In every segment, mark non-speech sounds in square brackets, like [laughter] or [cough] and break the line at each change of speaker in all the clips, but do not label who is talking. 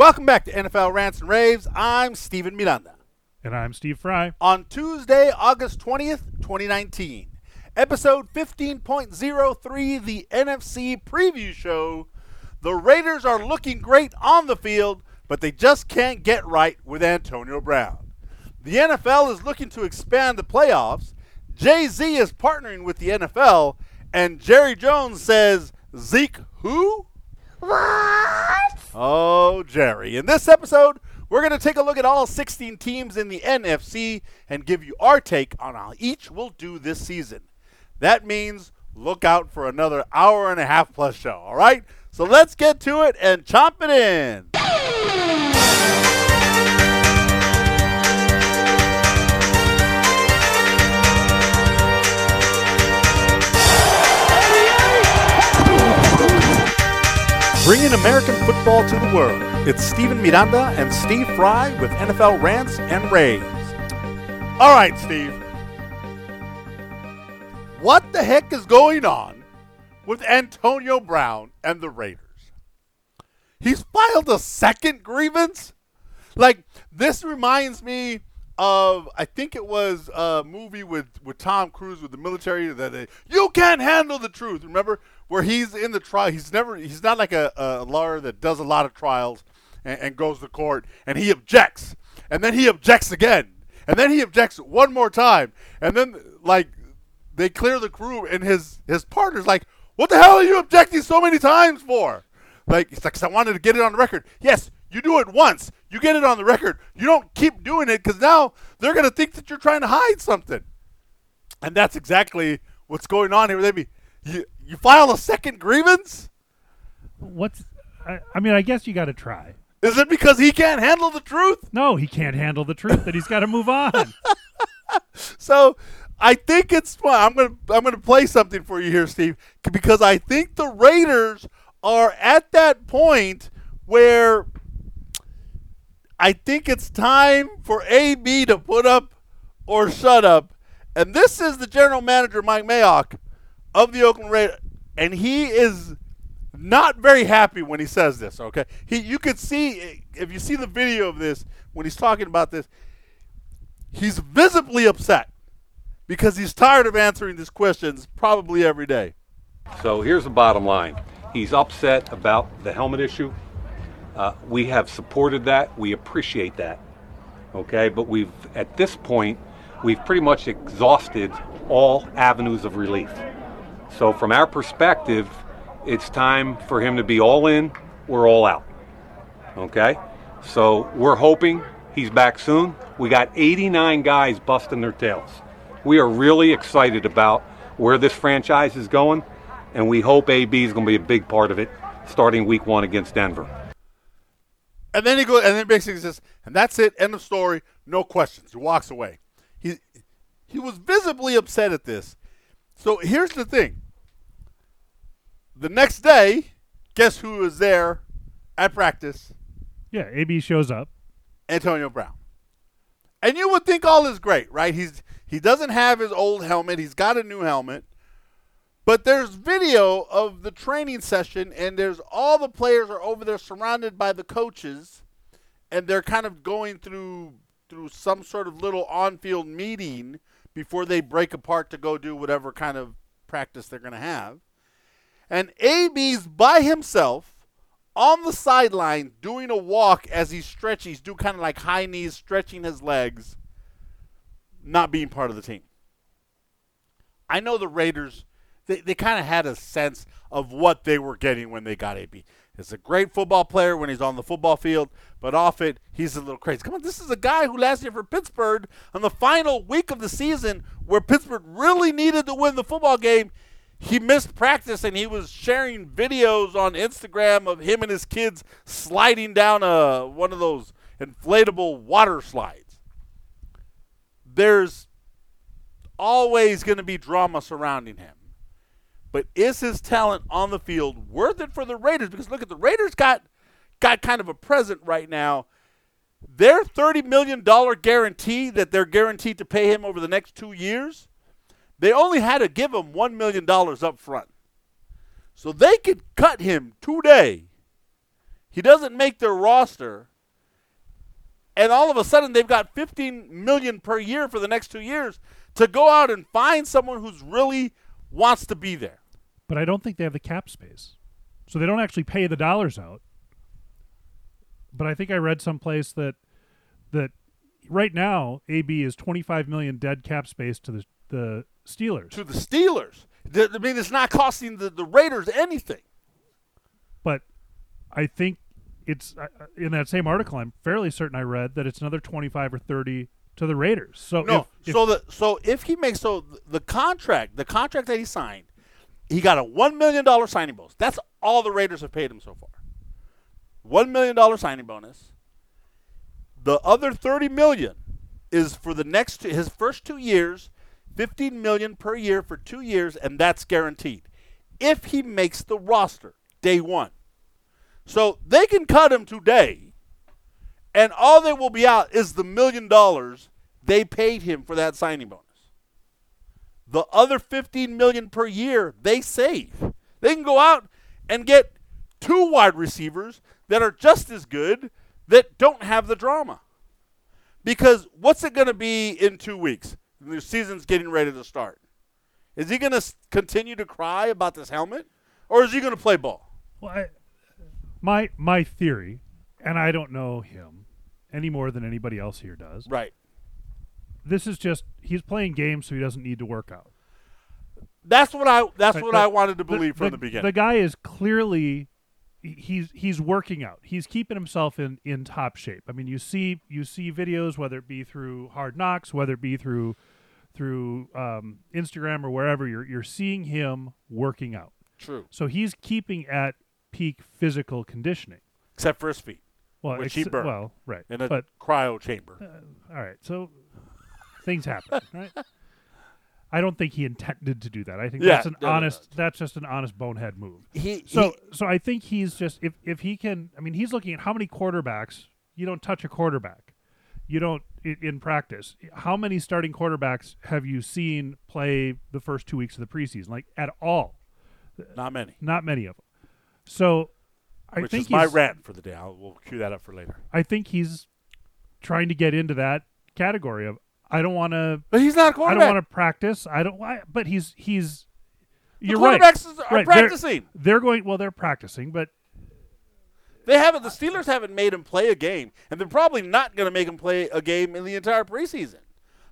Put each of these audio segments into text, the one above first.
Welcome back to NFL Rants and Raves. I'm Steven Miranda.
And I'm Steve Fry.
On Tuesday, August 20th, 2019, episode 15.03, the NFC preview show. The Raiders are looking great on the field, but they just can't get right with Antonio Brown. The NFL is looking to expand the playoffs. Jay Z is partnering with the NFL, and Jerry Jones says, Zeke who?
What?
Oh, Jerry. In this episode, we're going to take a look at all 16 teams in the NFC and give you our take on how each will do this season. That means look out for another hour and a half plus show, all right? So let's get to it and chomp it in. Bringing American football to the world. It's Steven Miranda and Steve Fry with NFL Rants and Raves. All right, Steve. What the heck is going on with Antonio Brown and the Raiders? He's filed a second grievance? Like, this reminds me of, I think it was a movie with, with Tom Cruise with the military that they, you can't handle the truth. Remember? Where he's in the trial. He's never, he's not like a, a lawyer that does a lot of trials and, and goes to court and he objects. And then he objects again. And then he objects one more time. And then, like, they clear the crew and his his partner's like, "What the hell are you objecting so many times for?" Like, it's like, "Cause I wanted to get it on the record." Yes, you do it once, you get it on the record. You don't keep doing it because now they're gonna think that you're trying to hide something. And that's exactly what's going on here. They be you you file a second grievance.
What's I, I mean, I guess you got to try.
Is it because he can't handle the truth?
No, he can't handle the truth that he's got to move on. [laughs]
So I think it's fun. I'm gonna I'm gonna play something for you here, Steve, because I think the Raiders are at that point where I think it's time for AB to put up or shut up. And this is the general manager, Mike Mayock, of the Oakland Raiders, and he is not very happy when he says this. Okay, he you could see if you see the video of this when he's talking about this, he's visibly upset because he's tired of answering these questions probably every day.
So here's the bottom line. He's upset about the helmet issue. Uh, we have supported that. We appreciate that. Okay, but we've at this point we've pretty much exhausted all avenues of relief. So from our perspective, it's time for him to be all in or all out. Okay, so we're hoping he's back soon. We got 89 guys busting their tails. We are really excited about where this franchise is going, and we hope AB is going to be a big part of it starting week one against Denver.
And then he goes, and then basically says, and that's it. End of story. No questions. He walks away. He he was visibly upset at this. So here's the thing. The next day, guess who was there at practice?
yeah, AB shows up.
Antonio Brown. And you would think all is great, right? He's he doesn't have his old helmet. He's got a new helmet. But there's video of the training session and there's all the players are over there surrounded by the coaches and they're kind of going through through some sort of little on-field meeting before they break apart to go do whatever kind of practice they're going to have. And AB's by himself on the sideline doing a walk as he's stretching. He's doing kind of like high knees, stretching his legs, not being part of the team. I know the Raiders, they, they kind of had a sense of what they were getting when they got AB. He's a great football player when he's on the football field, but off it, he's a little crazy. Come on, this is a guy who last year for Pittsburgh on the final week of the season where Pittsburgh really needed to win the football game he missed practice and he was sharing videos on Instagram of him and his kids sliding down a one of those inflatable water slides. There's always going to be drama surrounding him. But is his talent on the field worth it for the Raiders? Because look at the Raiders got got kind of a present right now. Their $30 million guarantee that they're guaranteed to pay him over the next two years they only had to give him $1 million up front. So they could cut him today He doesn't make their roster. And all of a sudden they've got 15 million per year for the next 2 years to go out and find someone who's really wants to be there.
But I don't think they have the cap space. So they don't actually pay the dollars out. But I think I read someplace that that right now AB is 25 million dead cap space to the the Steelers.
To the Steelers. I mean it's not costing the, the Raiders anything.
But I think it's uh, in that same article I'm fairly certain I read that it's another 25 or 30 to the Raiders. So
No,
if, if-
so the so if he makes so the contract, the contract that he signed, he got a one million dollar signing bonus. That's all the Raiders have paid him so far. One million dollar signing bonus. The other 30 million is for the next two, his first two years, fifteen million per year for two years, and that's guaranteed. If he makes the roster day one, so they can cut him today and all that will be out is the million dollars they paid him for that signing bonus. The other 15 million per year they save. They can go out and get two wide receivers that are just as good that don't have the drama. Because what's it going to be in 2 weeks? The season's getting ready to start. Is he going to continue to cry about this helmet or is he going to play ball?
Well, I, my my theory, and I don't know him any more than anybody else here does.
Right.
This is just he's playing games, so he doesn't need to work out.
That's what I that's what I wanted to believe from the, beginning.
The guy is clearly he's he's working out. He's keeping himself in in top shape. I mean, you see you see videos whether it be through Hard Knocks, whether it be through through um, Instagram or wherever you're you're seeing him working out.
True.
So he's keeping at peak physical conditioning.
Except for his feet
Well,
Which he burned
well, right.
in a
but
cryo chamber.
all right, so things happen, right? I don't think he intended to do that. I think
Yeah,
that's an
no, no,
honest. That's just an honest bonehead move.
he
So, so I think he's just if if he can. I mean, he's looking at how many quarterbacks. You don't touch a quarterback. You don't in, in practice. How many starting quarterbacks have you seen play the first two weeks of the preseason? Like at all?
not many.
Not many of them. So, I
which
think
is my rant for the day. I'll, we'll cue that up for later.
I think he's trying to get into that category of I don't want to.
But he's not a
I
quarterback.
I don't want to practice. I don't. Why, but he's he's.
The
You're right.
quarterbacks is- are
Right, they're-
practicing.
They're going. Well, they're practicing, but
They haven't. The Steelers haven't made him play a game, and they're probably not going to make him play a game in the entire preseason.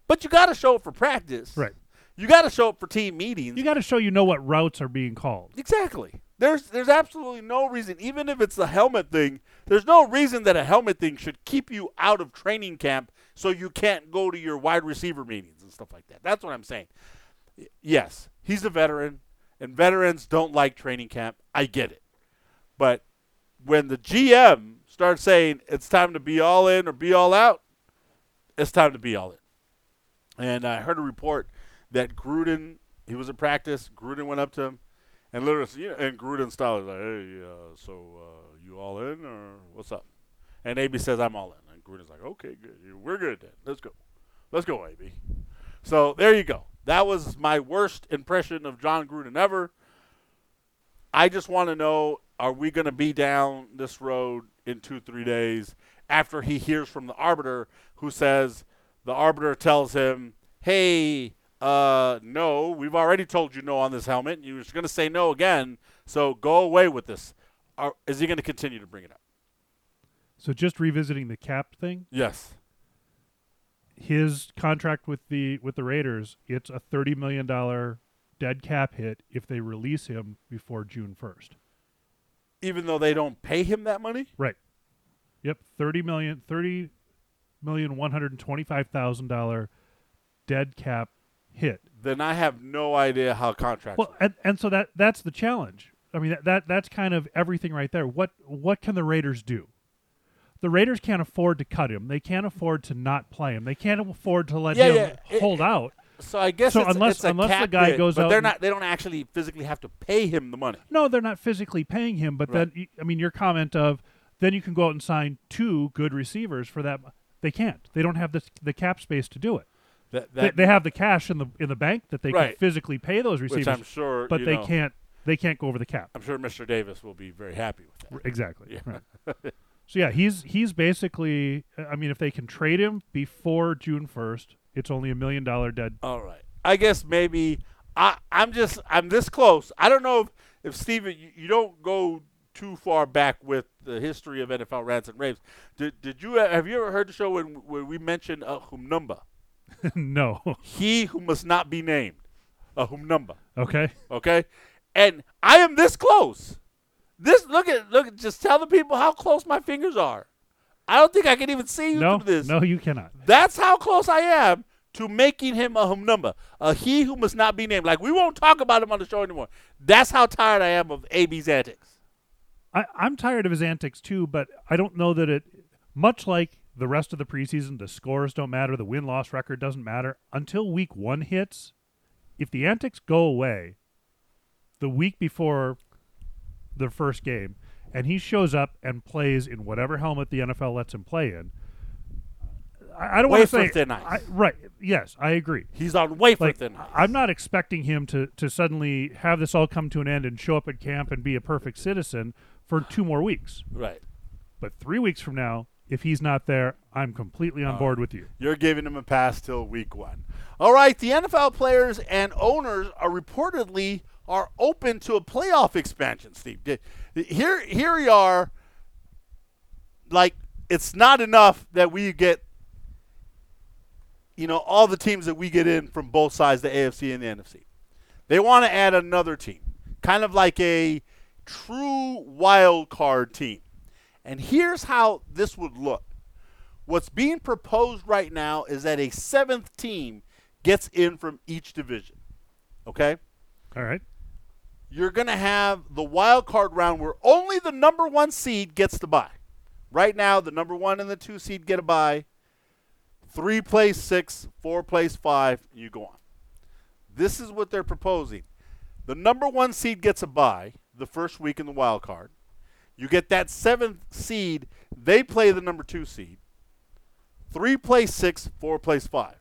But you got to show up for practice.
Right.
You got to show up for team meetings.
you got to show you know what routes are being called.
Exactly. There's there's absolutely no reason, even if it's the helmet thing. There's no reason that a helmet thing should keep you out of training camp so you can't go to your wide receiver meetings and stuff like that. That's what I'm saying. Yes, he's a veteran, and veterans don't like training camp. I get it, but when the GM starts saying it's time to be all in or be all out, it's time to be all in. And I heard a report that Gruden, he was at practice. Gruden went up to him, and literally, you know, and Gruden style is like, "Hey, uh, so uh, you all in or what's up?" And AB says, "I'm all in." And Gruden's like, "Okay, good. We're good then. Let's go. Let's go, AB." So there you go. That was my worst impression of Jon Gruden ever. I just want to know: Are we going to be down this road in two, three days after he hears from the arbiter, who says the arbiter tells him, "Hey, uh, no, we've already told you no on this helmet. You're just going to say no again, so go away with this." Are, is he going to continue to bring it up?
So just revisiting the cap thing,
Yes.
his contract with the with the Raiders, it's a thirty million dollar dead cap hit if they release him before June first.
Even though they don't pay him that money.
Right. Yep, thirty million, thirty million one hundred and twenty-five thousand dollar dead cap hit.
then I have no idea how contracts.
Well, and, and so that that's the challenge. I mean, that, that that's kind of everything right there. What what can the Raiders do? The Raiders can't afford to cut him. They can't afford to not play him. They can't afford to let
Yeah,
him
yeah. It-
hold out.
so I guess
so
it's,
unless-
it's
unless the guy goes
but
out
they're not. They don't actually physically have to pay him the money.
No, they're not physically paying him, but
Right.
then I mean, your comment of then you can go out and sign two good receivers for that. They can't. They don't have the the cap space to do it.
That,
They,
that
they have the cash in the in the bank that they
Right.
can physically pay those receivers,
which I'm sure.
but they
know,
can't they can't go over the cap.
I'm sure Mr. Davis will be very happy with that.
Exactly.
Yeah.
Right. [laughs] so yeah, he's he's basically. I mean, if they can trade him before June first, it's only a million dollar dead.
All right. I guess maybe I I'm just I'm this close. I don't know if if Steven you, you don't go too far back with the history of NFL rants and raves. Did did you have you ever heard the show when when we mentioned uh, Humnumba? [laughs]
no.
He who must not be named. A Humnumba.
okay.
Okay? And I am this close. This look at look just tell the people how close my fingers are. I don't think I can even see you
No.
through this.
No, you cannot.
That's how close I am to making him a hum number, a he who must not be named. Like we won't talk about him on the show anymore. That's how tired I am of AB's antics.
I, I'm tired of his antics too, but I don't know that it. Much like the rest of the preseason, the scores don't matter, the win loss record doesn't matter until week one hits. If the antics go away, the week before the first game, and he shows up and plays in whatever helmet the NFL lets him play in. I, I don't want to say
thin ice.
I, right. Yes, I agree.
He's on wafer
Like
thin. ice.
I'm not expecting him to to suddenly have this all come to an end and show up at camp and be a perfect citizen for two more weeks.
right.
But three weeks from now, if he's not there, I'm completely on oh. board with you.
You're giving him a pass till week one. All right. The NFL players and owners are reportedly are open to a playoff expansion. Steve, here here we are. Like it's not enough that we get. You know all the teams that we get in from both sides, the AFC and the NFC. They want to add another team, kind of like a true wild card team. And here's how this would look. What's being proposed right now is that a seventh team gets in from each division. Okay?
All right.
You're going to have the wild card round where only the number one seed gets to buy. Right now, the number one and the two seed get a buy. Three plays six, four plays five, you go on. This is what they're proposing. The number one seed gets a buy the first week in the wild card. You get that seventh seed, they play the number two seed. Three plays six, four plays five.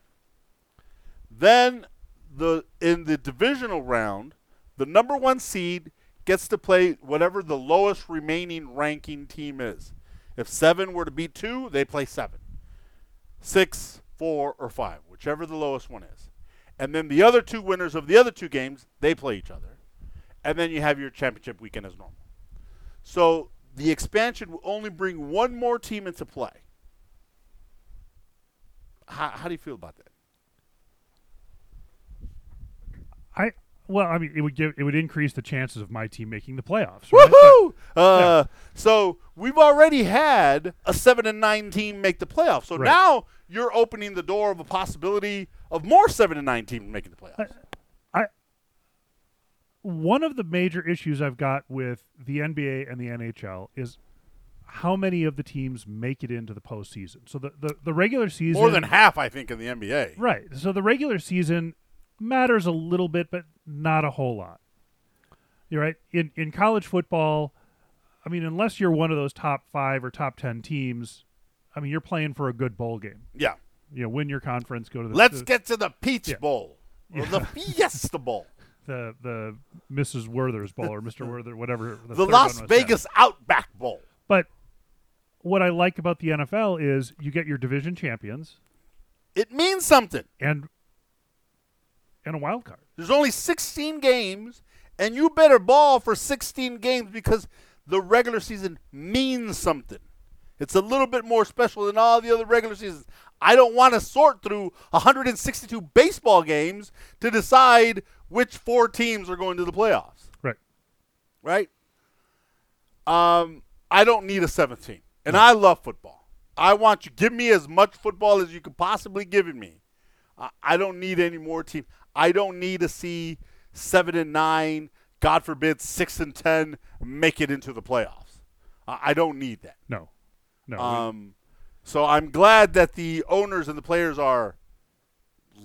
Then the in the divisional round, the number one seed gets to play whatever the lowest remaining ranking team is. If seven were to beat two, they play seven. Six, four, or five, whichever the lowest one is. And then the other two winners of the other two games, they play each other. And then you have your championship weekend as normal. So the expansion will only bring one more team into play. How, how do you feel about that?
I well, I mean, it would give it would increase the chances of my team making the playoffs. Right?
Woohoo! Uh, So we've already had a seven and nine team make the playoffs. So
Right.
now you're opening the door of a possibility of more seven and nine teams making the playoffs.
I one of the major issues I've got with the NBA and the NHL is how many of the teams make it into the postseason. So the, the, the regular season
More than half, I think, in the NBA.
Right. So the regular season matters a little bit, but not a whole lot. You're right. In in college football, I mean, unless you're one of those top five or top ten teams, I mean, you're playing for a good bowl game.
Yeah.
You know, win your conference, go to the
Let's
the,
get to the Peach
Yeah.
Bowl or the [laughs] Fiesta Bowl,
the the Mrs. Werther's Bowl or Mr. Werther, whatever.
the,
third
Las. Vegas Outback Bowl.
But what I like about the NFL is you get your division champions
It means something.
and and a wild card.
There's only 16 games, and you better ball for 16 games because the regular season means something. It's a little bit more special than all the other regular seasons. I don't want to sort through 162 baseball games to decide which four teams are going to the playoffs,
Right.
right? Um, I don't need a 17, and I love football. I want you give me as much football as you could possibly give me. I- I don't need any more team. I don't need to see seven and nine, God forbid six and ten, make it into the playoffs. I don't need that.
No. No.
Um, so I'm glad that the owners and the players are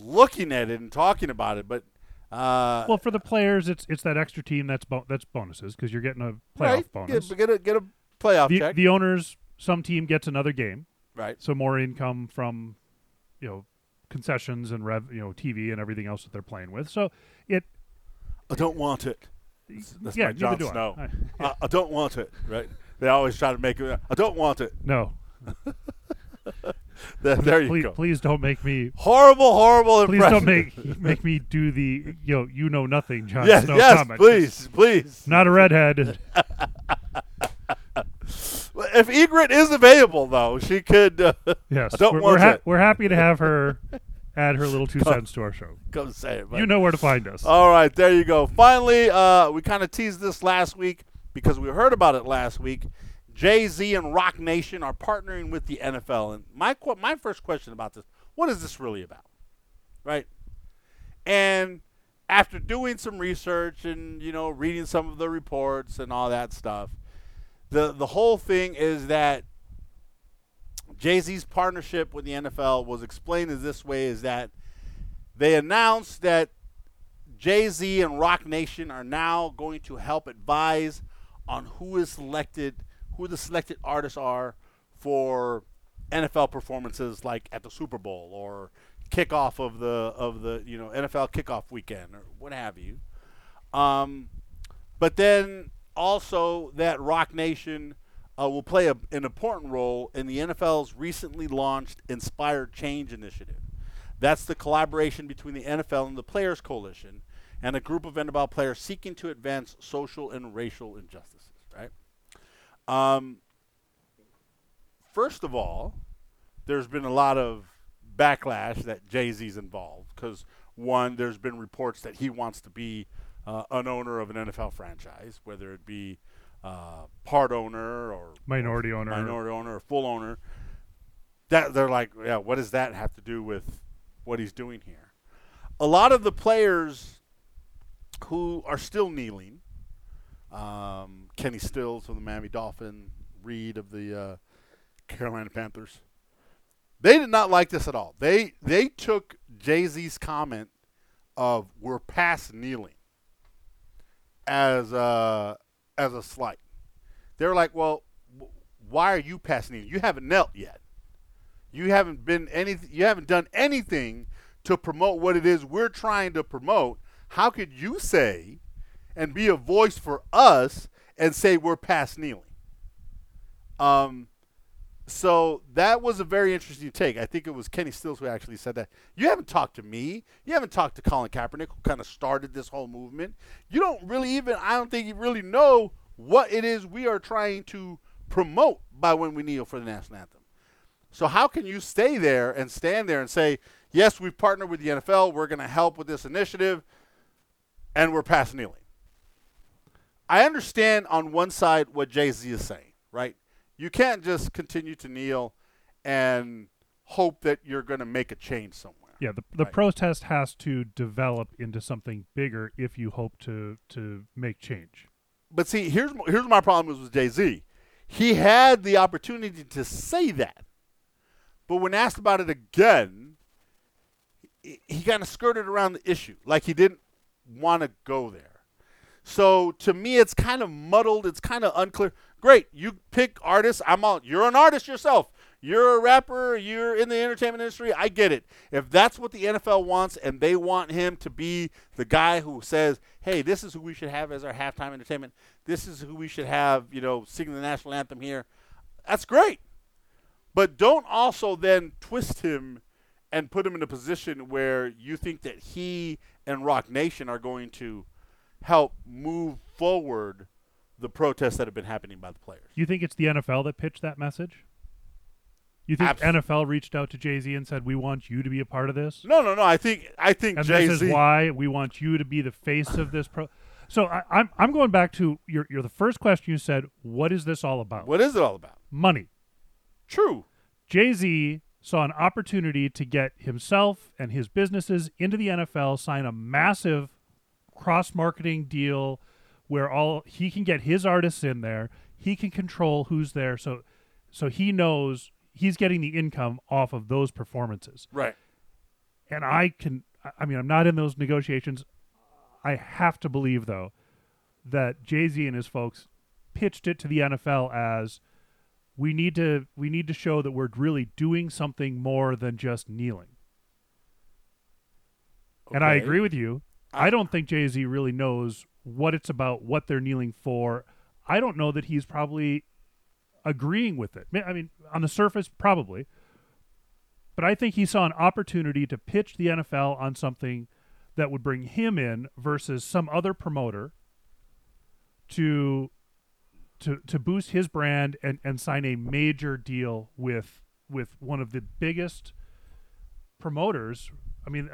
looking at it and talking about it. But uh,
Well, for the players, it's it's that extra team that's bo- that's bonuses because you're getting a playoff
right,
bonus.
Get, get a get a playoff
the,
check.
the owners, some team gets another game,
right.
so more income from, you know, concessions and rev, you know, TV and everything else that they're playing with. So it
I don't want it. That's
yeah,
my Jon
do I.
Snow. [laughs]
I-
I, I don't want it. Right? They always try to make it. I don't want it.
no, [laughs]
There, there you
please,
go.
please don't make me.
Horrible, horrible
Please
impression.
don't make make me do the you know you know nothing Jon
Yes,
Snow
yes,
comment.
please, please.
Not a redhead. [laughs]
If Egret is available, though, she could uh,
Yes, [laughs]
don't
we're, we're, ha- we're happy to have her [laughs] add her little two cents to our show.
come say it. but-
You know where to find us.
All right, there you go. Finally, uh, we kind of teased this last week because we heard about it last week. Jay Z and Roc Nation are partnering with the NFL, and my qu- my first question about this: What is this really about, right? And after doing some research and you know reading some of the reports and all that stuff, the the whole thing is that Jay Z's partnership with the NFL was explained as this way: is that they announced that Jay Z and Roc Nation are now going to help advise on who is selected, who the selected artists are for NFL performances like at the Super Bowl or kickoff of the of the you know NFL kickoff weekend or what have you. Um, but then also that Roc Nation uh, will play a, an important role in the NFL's recently launched Inspired Change initiative. That's the collaboration between the NFL and the Players Coalition and a group of NFL players seeking to advance social and racial injustices, right? Um, first of all, there's been a lot of backlash that Jay Z's involved because, one, there's been reports that he wants to be uh, an owner of an NFL franchise, whether it be uh, part owner or
Minority owner.
minority owner or full owner. That they're like, yeah, what does that have to do with what he's doing here? A lot of the players who are still kneeling, um, Kenny Stills of the Miami Dolphin, Reid of the uh, Carolina Panthers, they did not like this at all. They they took Jay Z's comment of "we're past kneeling" as a as a slight. They're like, well, why are you past kneeling? You haven't knelt yet. You haven't been any. You haven't done anything to promote what it is we're trying to promote. How could you say and be a voice for us and say we're past kneeling? Um, so that was a very interesting take. I think it was Kenny Stills who actually said that. You haven't talked to me. You haven't talked to Colin Kaepernick, who kind of started this whole movement. You don't really even, I don't think you really know what it is we are trying to promote by when we kneel for the national anthem. So how can you stay there and stand there and say, yes, we've partnered with the NFL, we're going to help with this initiative, and we're past kneeling? I understand on one side what Jay Z is saying, right? You can't just continue to kneel and hope that you're going to make a change somewhere.
Yeah, the the
Right.
protest has to develop into something bigger if you hope to to make change.
But see, here's here's my problem with Jay Z. He had the opportunity to say that, but when asked about it again, he, he kind of skirted around the issue, like he didn't want to go there. So to me, it's kind of muddled. It's kind of unclear. Great, you pick artists. I'm all. You're an artist yourself. You're a rapper. You're in the entertainment industry. I get it. If that's what the NFL wants, and they want him to be the guy who says, "Hey, this is who we should have as our halftime entertainment. This is who we should have," you know, singing the national anthem here. That's great. But don't also then twist him and put him in a position where you think that he and Roc Nation are going to help move forward the protests that have been happening by the players.
You think it's the NFL that pitched that message? You think
Abs-
NFL reached out to Jay Z and said, "We want you to be a part of this,"
No, no, no. I think I think
and
Jay
this is why we want you to be the face of this pro. So I, I'm I'm going back to your your the first question you said. What is this all about?
What is it all about?
Money.
True.
Jay Z saw an opportunity to get himself and his businesses into the NFL, sign a massive cross marketing deal where all he can get his artists in there, he can control who's there, so so he knows he's getting the income off of those performances.
Right.
And I can, I- mean, I'm not in those negotiations. I have to believe though that Jay Z and his folks pitched it to the NFL as we need to we need to show that we're really doing something more than just kneeling. And I agree with you. I don't think Jay Z really knows what it's about, what they're kneeling for. I don't know that he's probably agreeing with it. I mean, on the surface, probably. But I think he saw an opportunity to pitch the NFL on something that would bring him in versus some other promoter to to to boost his brand and, and sign a major deal with with one of the biggest promoters. I mean,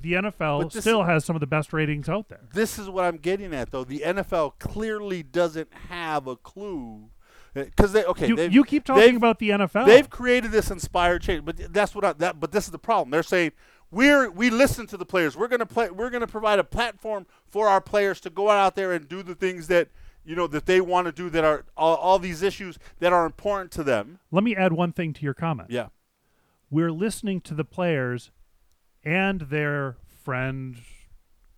the NFL
this-
still has some of the best ratings out there.
This is what I'm getting at, though. The NFL clearly doesn't have a clue uh, because they okay.
You, you keep talking about the NFL.
They've created this inspired change, but that's what I, that. But this is the problem. They're saying we're we listen to the players. We're gonna play. We're gonna provide a platform for our players to go out there and do the things that you know that they want to do. That are all, all these issues that are important to them.
Let me add one thing to your comment.
Yeah.
We're listening to the players and their friend,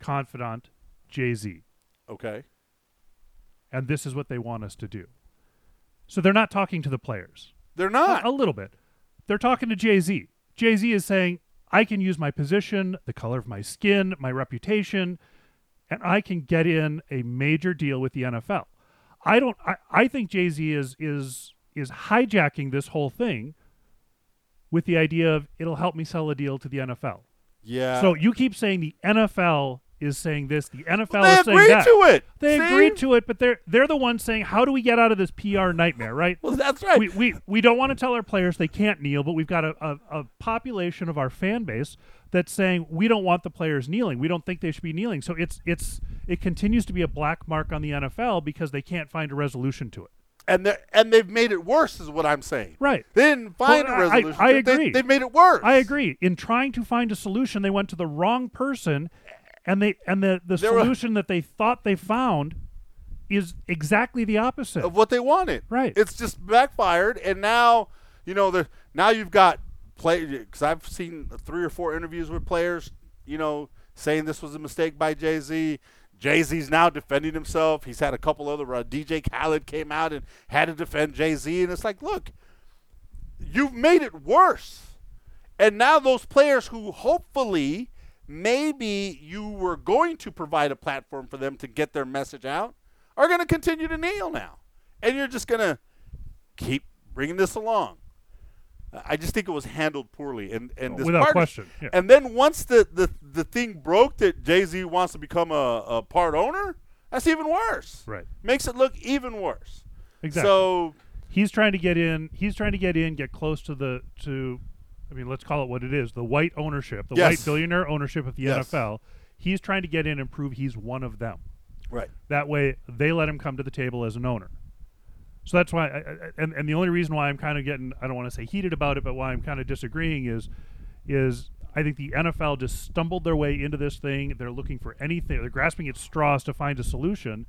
confidant, Jay Z.
Okay.
And this is what they want us to do. So they're not talking to the players.
They're not.
A little bit. They're talking to Jay Z. Jay Z is saying, I can use my position, the color of my skin, my reputation, and I can get in a major deal with the NFL. I don't I, I think Jay Z is is is hijacking this whole thing with the idea of it'll help me sell a deal to the NFL.
Yeah.
so you keep saying the NFL is saying this, the NFL
they
is saying that.
They agreed to it.
They
See?
agreed to it, but they're they're the ones saying, "How do we get out of this PR nightmare?" Right?
Well, that's right.
we, we we don't want to tell our players they can't kneel, but we've got a, a, a population of our fan base that's saying we don't want the players kneeling. We don't think they should be kneeling. So it's it's it continues to be a black mark on the NFL because they can't find a resolution to it.
And they and they've made it worse, is what I'm saying.
Right.
They didn't find
Well,
a
I-
resolution.
I
They-
agree.
They, have made it worse.
I agree. In trying to find a solution, they went to the wrong person, and they and the the
There were-
solution that they thought they found is exactly the opposite.
of what they wanted.
Right.
It's just backfired, and now you know the now you've got play because I've seen three or four interviews with players, you know, saying this was a mistake by Jay Z. Jay Z's now defending himself. He's had a couple other uh, DJ Khaled came out and had to defend Jay Z, and it's like, look, you've made it worse. And now those players who hopefully maybe you were going to provide a platform for them to get their message out are going to continue to kneel now. And you're just going to keep bringing this along. I just think it was handled poorly, and and this
Without
part-
question, yeah.
And then once the, the, the thing broke that Jay Z wants to become a, a part owner, that's even worse.
Right.
Makes it look even worse.
Exactly.
So
he's trying to get in. He's trying to get in, get close to the to. I mean, let's call it what it is: the white ownership, the
Yes.
white billionaire ownership of the
Yes.
NFL. He's trying to get in and prove he's one of them.
right.
That way, they let him come to the table as an owner. So that's why, I, I, and and the only reason why I'm kind of getting, I don't want to say heated about it, but why I'm kind of disagreeing is, is I think the NFL just stumbled their way into this thing. They're looking for anything. They're grasping at straws to find a solution,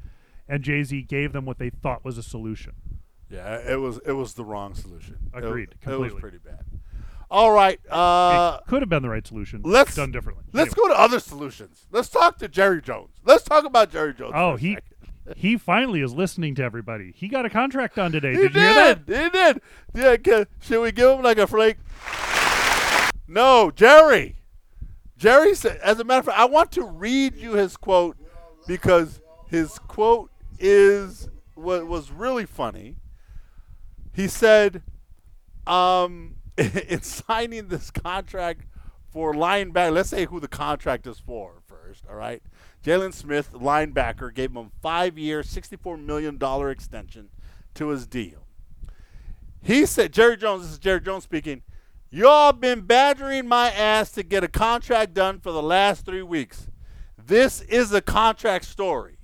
and Jay Z gave them what they thought was a solution.
Yeah, it was it was the wrong solution. It-
Agreed,
It,
completely.
was pretty bad. All right. Uh,
it could have been the right solution.
let's
done differently.
Let's
Anyway.
go to other solutions. Let's talk to Jerry Jones. Let's talk about Jerry Jones.
Oh, he
second.
He finally is listening to everybody. He got a contract done today.
He
Did you hear that?
He did. Yeah. Should we give him like a flake? No, Jerry. Jerry said. As a matter of fact, I want to read you his quote because his quote is what was really funny. He said, um, [laughs] in signing this contract for linebacker, let's say who the contract is for first, all right? Jaylon Smith, linebacker, gave him a five year, $64 million extension to his deal. He said, Jerry Jones, this is Jerry Jones speaking, y'all been badgering my ass to get a contract done for the last three weeks. This is a contract story.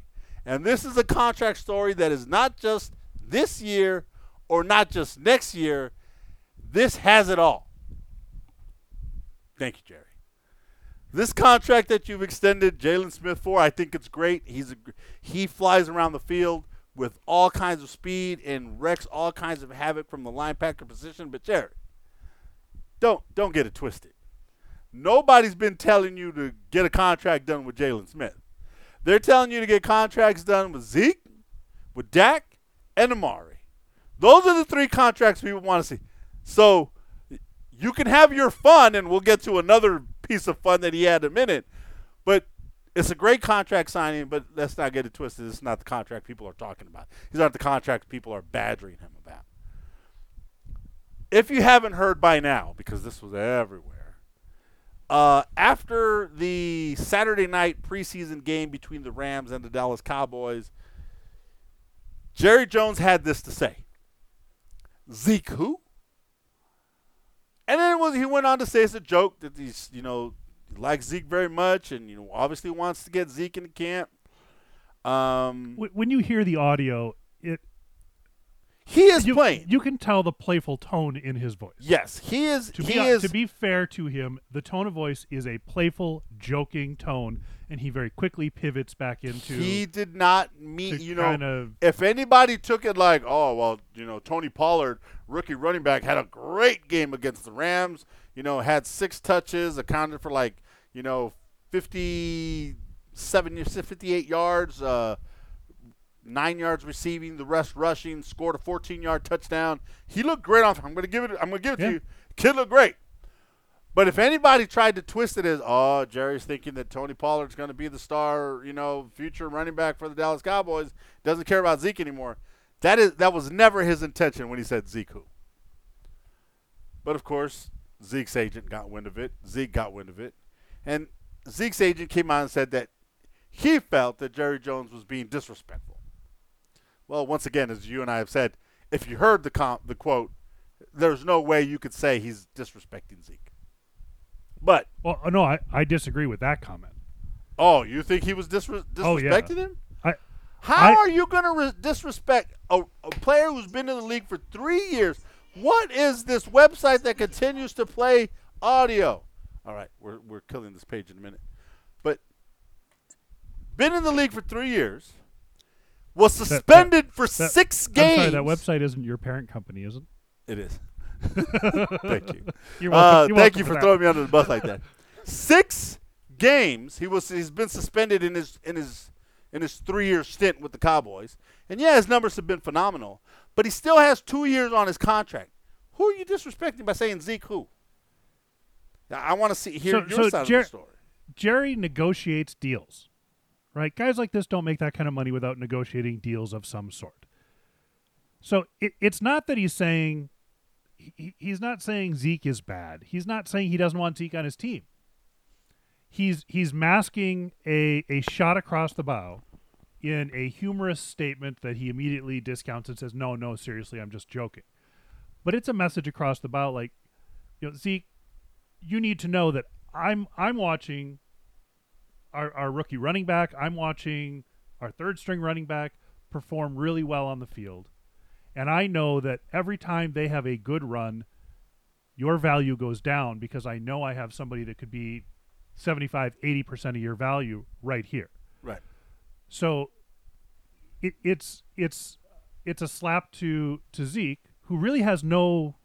And this is a contract story that is not just this year or not just next year. This has it all. Thank you, Jerry. This contract that you've extended Jaylon Smith for, I think it's great. He's a, he flies around the field with all kinds of speed and wrecks all kinds of havoc from the linebacker position. But Jerry, don't don't get it twisted. Nobody's been telling you to get a contract done with Jaylon Smith. They're telling you to get contracts done with Zeke, with Dak, and Amari. Those are the three contracts people want to see. So you can have your fun, and we'll get to another piece of fun that he had in a minute. But It's a great contract signing, but let's not get it twisted. It's not the contract people are talking about. These aren't the contract people are badgering him about. If you haven't heard by now, because this was everywhere, uh, after the Saturday night preseason game between the Rams and the Dallas Cowboys, Jerry Jones had this to say. Zeke who? And then it was he went on to say it's a joke that he's you know likes Zeke very much and you know obviously wants to get Zeke in the camp. Um,
When you hear the audio, it
he is
you,
playing.
you can tell the playful tone in his voice.
yes, he is.
To
he
be,
is.
to be fair to him, the tone of voice is a playful, joking tone, and he very quickly pivots back into
he did not meet. You know,
of
if anybody took it like, oh well, you know, Tony Pollard, rookie running back, had a great game against the Rams. You know, had six touches, accounted for like you know fifty-seven, fifty-eight yards, uh, nine yards receiving, the rest rushing. Scored a fourteen-yard touchdown. He looked great off. I'm gonna give it. I'm gonna give it
Yeah.
to you. Kid looked great. But if anybody tried to twist it as, oh, Jerry's thinking that Tony Pollard's going to be the star, you know, future running back for the Dallas Cowboys, doesn't care about Zeke anymore. That is that was never his intention when he said Zeke who. But of course, Zeke's agent got wind of it. Zeke got wind of it, and Zeke's agent came out and said that he felt that Jerry Jones was being disrespectful. Well, once again, as you and I have said, if you heard the com- the quote, there's no way you could say he's disrespecting Zeke. But
Well, uh, no, I, I disagree with that comment.
oh, you think he was disres-
Oh, yeah.
disrespecting him?
I
How
I-
are you going to re- disrespect a, a player who's been in the league for three years? What is this website that continues to play audio? All right, we're, we're killing this page in a minute. But been in the league for three years, was
that-
suspended for
that-
six games.
sorry, that website isn't your parent company, is it?
It is. [laughs] thank you.
You're welcome.
Uh,
you're
thank
welcome
you for
that.
throwing me under the bus like that. Six games he was he's been suspended in his in his in his three year stint with the Cowboys. And yeah, his numbers have been phenomenal, but he still has two years on his contract. Who are you disrespecting by saying Zeke who? I want to see hear
So-
your
so
side
Jer-
of the story.
Jerry negotiates deals, right? Guys like this don't make that kind of money without negotiating deals of some sort. So it, it's not that he's saying he, he's not saying Zeke is bad. He's not saying he doesn't want Zeke on his team. He's he's masking a a shot across the bow in a humorous statement that he immediately discounts and says, "No, no, seriously, I'm just joking." But it's a message across the bow, like, you know, Zeke, you need to know that I'm I'm watching our, our rookie running back. I'm watching our third string running back perform really well on the field. And I know that every time they have a good run, your value goes down because I know I have somebody that could be 75, 80% of your value right here.
Right.
So it, it's it's it's a slap to to Zeke, who really has no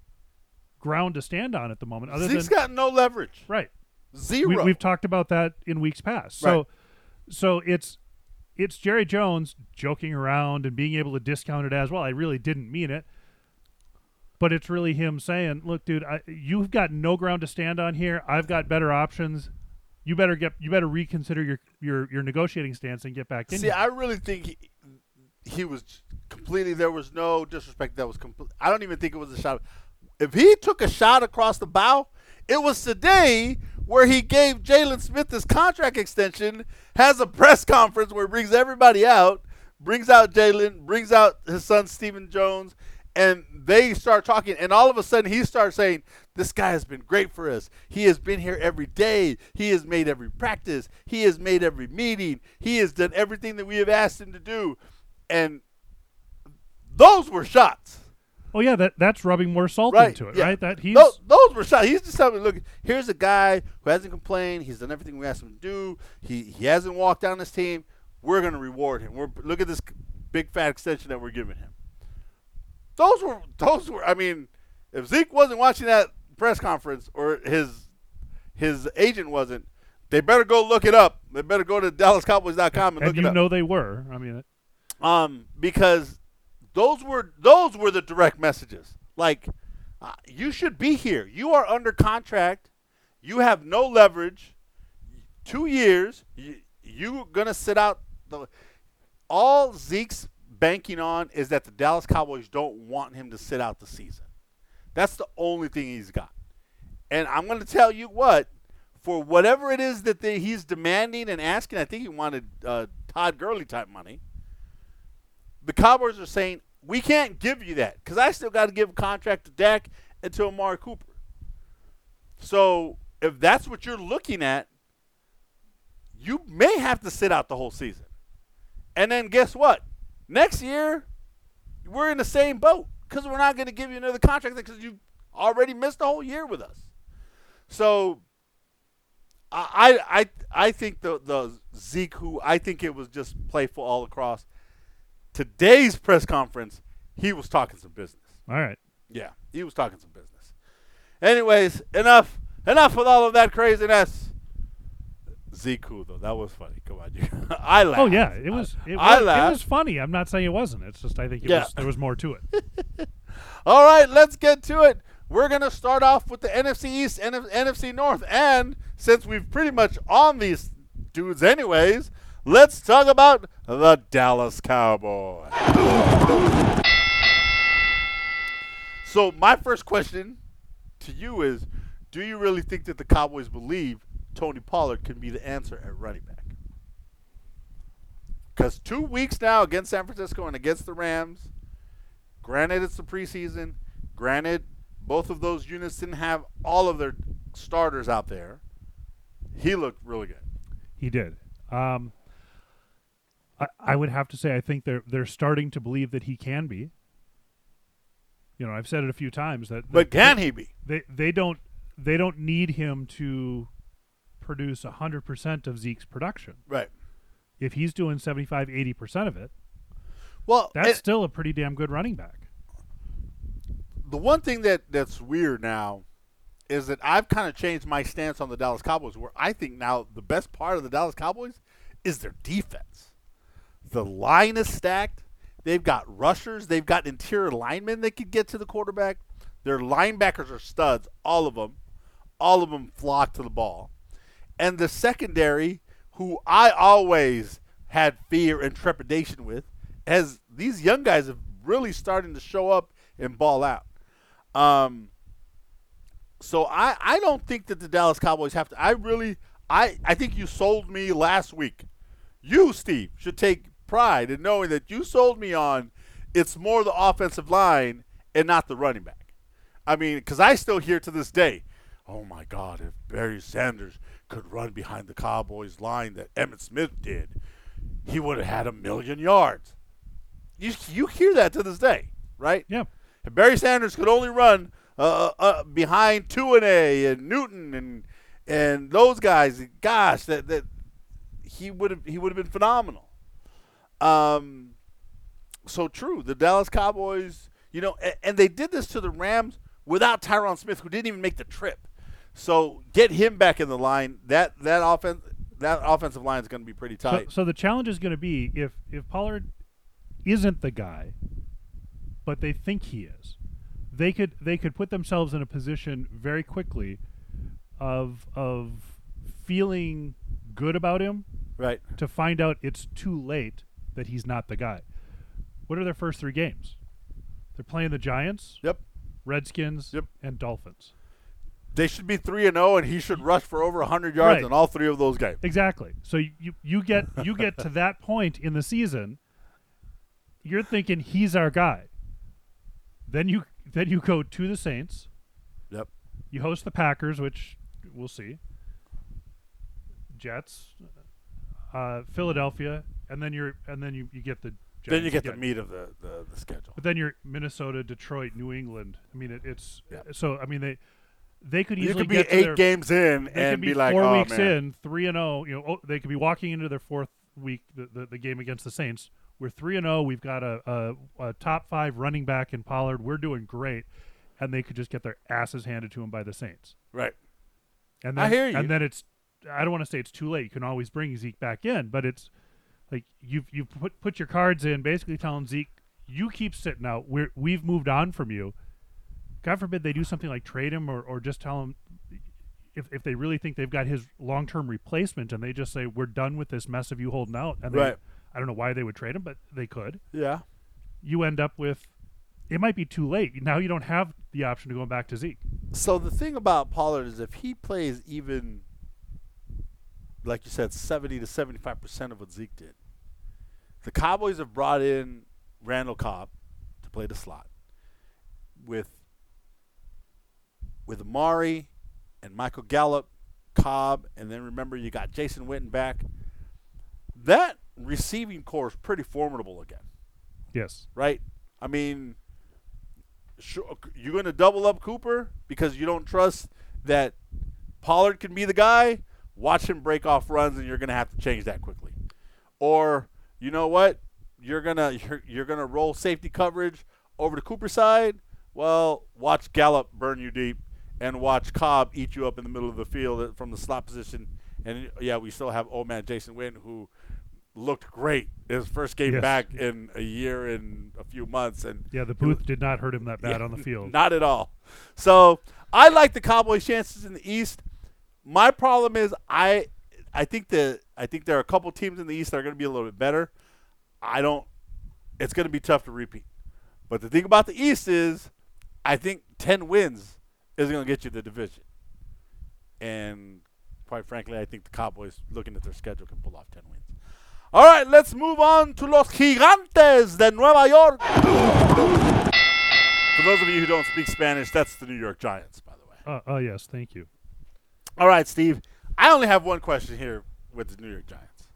ground to stand on at the moment, other
Zeke's
than
got no leverage.
right.
Zero.
We, we've talked about that in weeks past. So,
Right.
so it's it's Jerry Jones joking around and being able to discount it as well. I really didn't mean it, but it's really him saying, "Look, dude, I, you've got no ground to stand on here. I've got better options. You better get you better reconsider your your your negotiating stance and get back in."
See,
here."
I really think he, he was completely. There was no disrespect. That was complete. I don't even think it was a shot. If he took a shot across the bow, it was today where he gave Jaylon Smith his contract extension. Has a press conference where he brings everybody out, brings out Jaylon, brings out his son Stephen Jones, and they start talking. And all of a sudden, he starts saying, "This guy has been great for us. He has been here every day. He has made every practice. He has made every meeting. He has done everything that we have asked him to do." And those were shots.
Oh yeah, that that's rubbing more salt
Right,
into it,
yeah.
right? That he's
Those, those were shots. He's just telling me, look, here's a guy who hasn't complained. He's done everything we asked him to do. He he hasn't walked down this team. We're going to reward him. We're look at this big fat extension that we're giving him. Those were those were. I mean, if Zeke wasn't watching that press conference or his his agent wasn't, they better go look it up. They better go to DallasCowboys.com and,
and
look
you
it up.
know they were. I mean,
um, because those were those were the direct messages. Like, uh, you should be here. You are under contract. You have no leverage. Two years. You, you gonna sit out the all Zeke's banking on is that the Dallas Cowboys don't want him to sit out the season. That's the only thing he's got. And I'm going to tell you what, for whatever it is that he's demanding and asking, I think he wanted uh, Todd Gurley type money. The Cowboys are saying we can't give you that because I still got to give a contract to Dak and to Amari Cooper. So if that's what you're looking at, you may have to sit out the whole season. And then guess what? Next year, we're in the same boat because we're not going to give you another contract because you already missed a whole year with us. So I I I think the the Zeke who I think it was just playful all across. Today's press conference, he was talking some business.
All right.
Yeah, he was talking some business. Anyways, enough enough with all of that craziness. Zeke though that was funny. Come on, you. [laughs] I laughed.
Oh yeah, it was. It,
I
was, it
laughed.
was funny. I'm not saying it wasn't. It's just I think it
Yeah.
was, there was more to it. [laughs]
All right, let's get to it. We're going to start off with the NFC East and NFC North. And since we've pretty much on these dudes anyways, let's talk about the Dallas Cowboys. So, my first question to you is Do you really think that the Cowboys believe Tony Pollard can be the answer at running back? Because two weeks now against San Francisco and against the Rams, Granted, it's the preseason. Granted, both of those units didn't have all of their starters out there. He looked really good.
He did. Um, I, I would have to say I think they're they're starting to believe that he can be. You know, I've said it a few times that,
But
that
can he be?
they they don't they don't need him to produce 100% of Zeke's production.
Right.
If he's doing 75 80% of it,
Well,
that's
and
still a pretty damn good running back.
the one thing that that's weird now is that I've kind of changed my stance on the Dallas Cowboys, where I think now the best part of the Dallas Cowboys is their defense. The line is stacked. They've got rushers. They've got interior linemen that could get to the quarterback. Their linebackers are studs, all of them. All of them flock to the ball. And the secondary, who I always had fear and trepidation with, as these young guys have really starting to show up and ball out. Um, so I, I don't think that the Dallas Cowboys have to. I really I I think you sold me last week. You Steve should take pride in knowing that you sold me on. It's more the offensive line and not the running back. I mean, because I still hear to this day, oh my God, if Barry Sanders could run behind the Cowboys line that Emmitt Smith did, he would have had a million yards. You you hear that to this day, right?
Yeah.
If Barry Sanders could only run uh, uh, behind Tuinei and Newton and and those guys, gosh, that that he would have he would have been phenomenal. Um, so true. The Dallas Cowboys, you know, and, and they did this to the Rams without Tyron Smith, who didn't even make the trip. So get him back in the line. That that offense that offensive line is going to be pretty
So,
tight.
so the challenge is going to be if if Pollard isn't the guy, but they think he is, they could they could put themselves in a position very quickly of of feeling good about him
right.
to find out it's too late that he's not the guy. What are their first three games? They're playing the Giants,
Yep.
Redskins,
Yep.
and Dolphins.
They should be three and zero, and he should rush for over hundred yards
Right.
in all three of those games.
Exactly. So you you get you get to that point in the season, you're thinking he's our guy. Then you then you go to the Saints.
Yep.
You host the Packers, which we'll see. Jets, uh, Philadelphia, and then you're and then you, you get the Giants
then you get the meat of the, the, the schedule.
But then you're Minnesota, Detroit, New England. I mean, it, it's
Yeah.
so. I mean, they they could
You
easily
could be
get to
eight
their,
games in and
could be,
be like,
four
oh,
weeks
man.
in, three and zero. You know, oh, they could be walking into their fourth week, the, the, the game against the Saints. We're three and zero. We've got a, a, a top five running back in Pollard. We're doing great, and they could just get their asses handed to them by the Saints.
Right.
And then,
I hear you.
And then it's, I don't want to say it's too late. You can always bring Zeke back in, but it's like you've you've put put your cards in, basically telling Zeke, you keep sitting out. We're we've moved on from you. God forbid they do something like trade him or, or just tell him, if if they really think they've got his long term replacement and they just say we're done with this mess of you holding out, and they,
Right.
I don't know why they would trade him, but they could.
Yeah.
You end up with it might be too late. Now you don't have the option to go back to Zeke.
So the thing about Pollard is if he plays even, like you said, 70 to 75% of what Zeke did, the Cowboys have brought in Randall Cobb to play the slot with with Amari and Michael Gallup, Cobb, and then remember you got Jason Witten back. That receiving corps is pretty formidable again
Yes.
right? I mean, sure, you're going to double up Cooper because you don't trust that Pollard can be the guy. Watch him break off runs, and you're going to have to change that quickly. Or you know what? You're gonna [laughs] you're, you're gonna roll safety coverage over to Cooper side. Well, watch Gallup burn you deep, and watch Cobb eat you up in the middle of the field uh, from the slot position. And yeah, we still have old man Jason Witten who looked great his first game
Yes.
back in a year and a few months, and
Yeah, the booth did not hurt him that bad on the [laughs] field.
not at all. So I like the Cowboys' chances in the East. My problem is I I think the I think there are a couple teams in the East that are going to be a little bit better. I don't. It's going to be tough to repeat. But the thing about the East is, I think ten wins is going to get you the division. And quite frankly, I think the Cowboys, looking at their schedule, can pull off ten wins. All right, let's move on to los Gigantes de Nueva York. For those of you who don't speak Spanish, that's the New York Giants, by the way.
Uh, oh yes, thank you.
All right, Steve. I only have one question here with the New York Giants.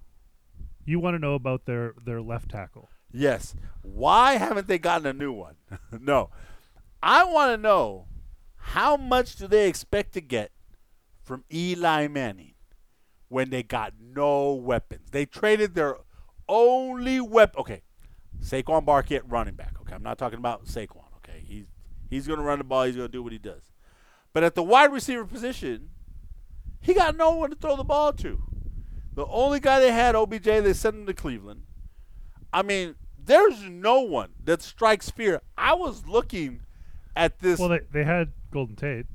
You want to know about their their left tackle?
Yes. Why haven't they gotten a new one? [laughs] no. I want to know how much do they expect to get from Eli Manning when they got no weapons? They traded their only weapon. Okay. Saquon Barkley running back. Okay. I'm not talking about Saquon. Okay. He's he's going to run the ball. He's going to do what he does. But at the wide receiver position, he got no one to throw the ball to. The only guy they had, OBJ, they sent him to Cleveland. I mean, there's no one that strikes fear. I was looking at this,
Well, they they had Golden Tate.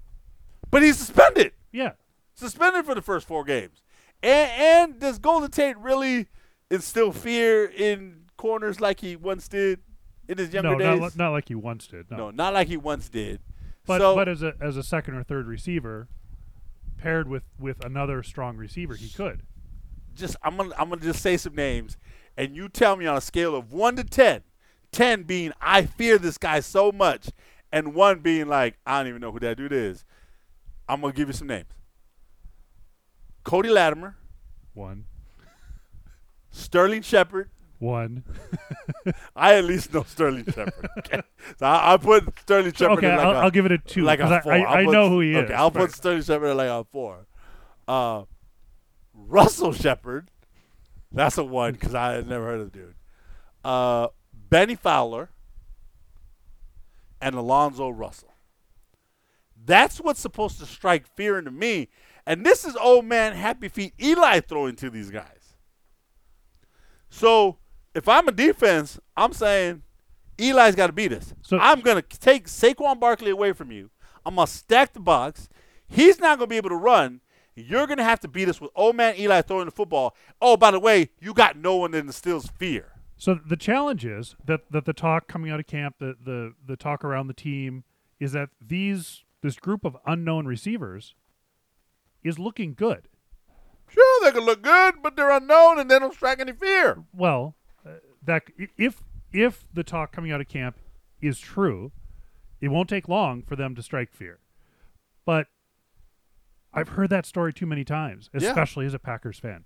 but he's suspended.
Yeah.
Suspended for the first four games. And, and does Golden Tate really instill fear in corners like he once did in his younger
No,
days?
not, not like he once did. No.
no, not like he once did.
But
so,
but as a as a second or third receiver, paired with with another strong receiver, he could.
just I'm gonna I'm gonna just say some names, and you tell me on a scale of one to ten, ten being I fear this guy so much, and one being like I don't even know who that dude is. I'm gonna give you some names. Cody Latimer,
One,
Sterling Shepard.
One. [laughs]
I at least know Sterling Shepard. Okay, so I, I put Sterling Shepard.
okay,
in like
I'll,
a,
I'll give it a two.
like a
I,
four.
I,
I'll
I
put-
know who he is.
Okay, I'll put Sterling Shepard like a four. Uh, Russell Shepard, that's a one because I had never heard of the dude. Uh, Bennie Fowler and Alonzo Russell. That's what's supposed to strike fear into me. And this is old man Happy Feet Eli throwing to these guys. So if I'm a defense, I'm saying Eli's got to beat us.
So-
I'm going to take Saquon Barkley away from you. I'm going to stack the box. He's not going to be able to run. You're going to have to beat us with old man Eli throwing the football. Oh, by the way, you got no one that instills fear.
So the challenge is that that the talk coming out of camp, the the the talk around the team is that these this group of unknown receivers is looking good.
Sure, they can look good, but they're unknown and they don't strike any fear.
Well, that if if the talk coming out of camp is true, it won't take long for them to strike fear. But I've heard that story too many times,
Yeah.
especially as a Packers fan.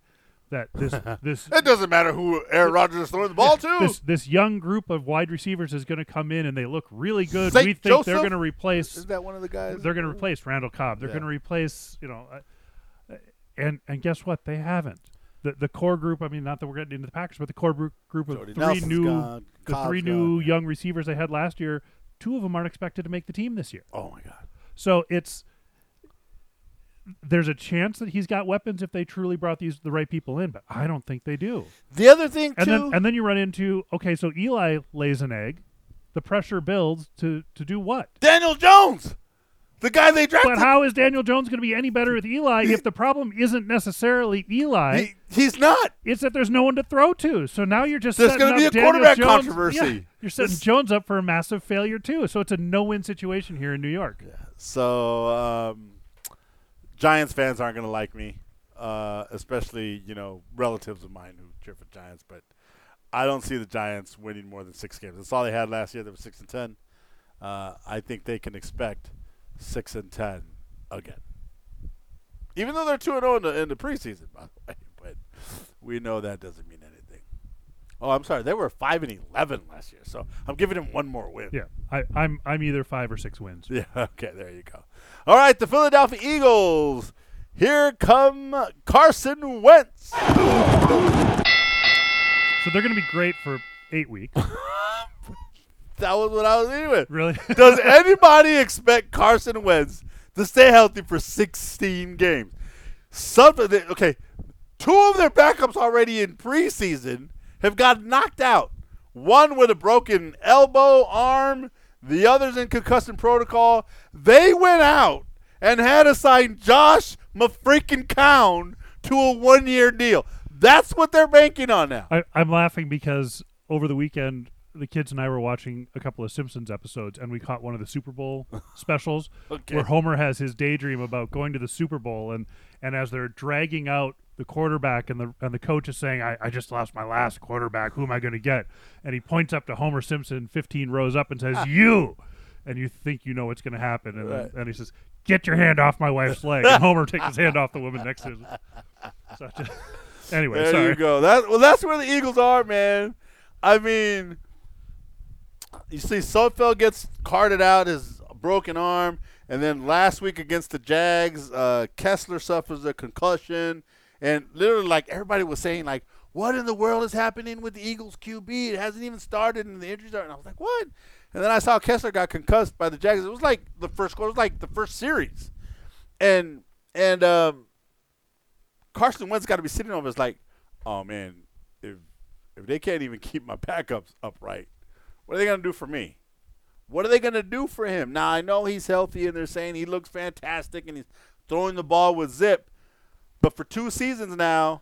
That this [laughs] this
It doesn't matter who Aaron Rodgers is throwing the ball to.
this this young group of wide receivers is going to come in and they look really good.
Saint
we think they're going to replace
is that one of the guys?
they're going to replace Randall Cobb. They're
Yeah.
going to replace, you know, uh, uh, and and guess what? They haven't. The the core group. I mean, not that we're getting into the Packers, but the core group group of
Jordy
three
Nelson's
new,
gone,
the
Cobb's
three new
gone.
young receivers they had last year. Two of them aren't expected to make the team this year.
Oh my God.
So it's there's a chance that he's got weapons if they truly brought these the right people in, but I don't think they do.
The other thing
And
too.
then and then you run into okay, so Eli lays an egg. The pressure builds to to do what?
Daniel Jones. The guy they drafted.
But how is Daniel Jones going to be any better with Eli if the problem isn't necessarily Eli?
He, he's not.
it's that there's no one to throw to. So now you're just
There's
setting
gonna be a
Daniel
quarterback
Jones-
controversy.
Yeah, you're setting
This-
Jones up for a massive failure too. So it's a no-win situation here in New York.
So um, Giants fans aren't going to like me, uh, especially you know relatives of mine who cheer for Giants. But I don't see the Giants winning more than six games. That's all they had last year. They were six and ten. Uh, I think they can expect six and ten again, even though they're two and zero in the in the preseason. By the way, [laughs] but we know that doesn't mean anything. Oh, I'm sorry. They were five and eleven last year, so I'm giving them one more win.
Yeah, I, I'm I'm either five or six wins. [laughs]
Yeah, okay, there you go. All right, the Philadelphia Eagles. Here come Carson Wentz.
So they're going to be great for eight weeks. [laughs]
That was what I was leading with.
Really? [laughs]
Does [laughs] anybody expect Carson Wentz to stay healthy for 16 games? Something that, okay, two of their backups already in preseason have got knocked out. One with a broken elbow, arm, the others in concussion protocol. They went out and had to sign Josh freaking McCown to a one year deal. That's what they're banking on now.
I, I'm laughing because over the weekend, the kids and I were watching a couple of Simpsons episodes, and we caught one of the Super Bowl [laughs] specials
Okay.
where Homer has his daydream about going to the Super Bowl, and and as they're dragging out the quarterback, and the and the coach is saying, "I, I just lost my last quarterback. Who am I going to get?" And he points up to Homer Simpson, 15 rows up, and says, ah. "You." And you think you know what's going to happen, and
Right.
then, and he says, "Get your hand off my wife's leg." And Homer takes his hand off the woman next to him. Such a, [laughs] anyway,
There
sorry.
you go. That well, that's where the Eagles are, man. I mean, you see, Sudfeld gets carted out his broken arm, and then last week against the Jags, uh, Kessler suffers a concussion, and literally, like everybody was saying, like, what in the world is happening with the Eagles QB? It hasn't even started, and the injuries are. And I was like, what? And then I saw Kessler got concussed by the Jags. It was like the first quarter, it was like the first series, and and um, Carson Wentz got to be sitting over. It's like, oh man, if if they can't even [laughs] keep my backups upright, what are they gonna do for me? What are they gonna do for him? Now I know he's healthy, and they're saying he looks fantastic, and he's throwing the ball with zip. But for two seasons now,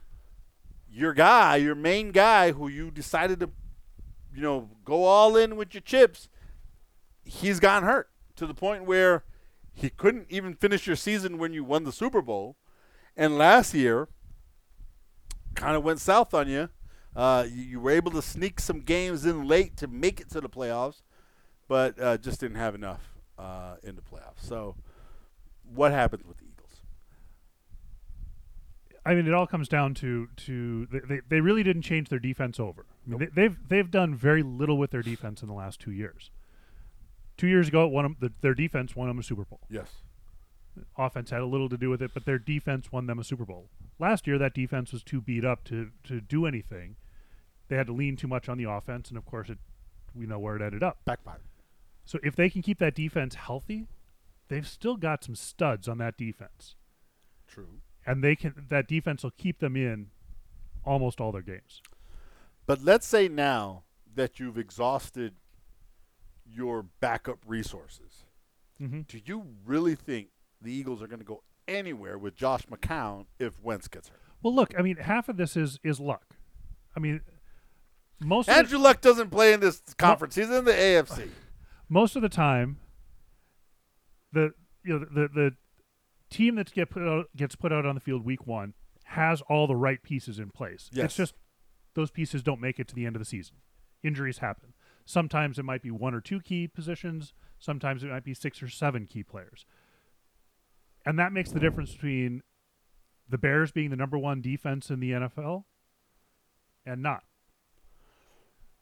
your guy, your main guy, who you decided to, you know, go all in with your chips, he's gotten hurt to the point where he couldn't even finish your season when you won the Super Bowl. And last year, kind of went south on you. Uh, you. You were able to sneak some games in late to make it to the playoffs, but uh, just didn't have enough uh, in the playoffs. So, what happens with the Eagles?
I mean, it all comes down to to they, they, they really didn't change their defense over. I mean, they, they've they've done very little with their defense in the last two years. Two years ago, it won 'em- the, their defense won them a Super Bowl.
Yes.
Offense had a little to do with it, but their defense won them a Super Bowl. Last year, that defense was too beat up to to do anything. They had to lean too much on the offense, and of course, it we know where it ended up.
Backfire.
So if they can keep that defense healthy, they've still got some studs on that defense.
True.
and they can that defense will keep them in almost all their games.
But let's say now that you've exhausted your backup resources,
Mm-hmm.
do you really think the Eagles are going to go anywhere with Josh McCown if Wentz gets hurt?
Well, look, I mean, half of this is is luck. I mean, most of the,
Andrew Luck doesn't play in this conference. He's in the AFC.
most of the time, the you know the the team that get put out, gets put out on the field week one has all the right pieces in place.
Yes.
It's just those pieces don't make it to the end of the season. Injuries happen. Sometimes it might be one or two key positions. Sometimes it might be six or seven key players. And that makes the difference between the Bears being the number one defense in the NFL and not.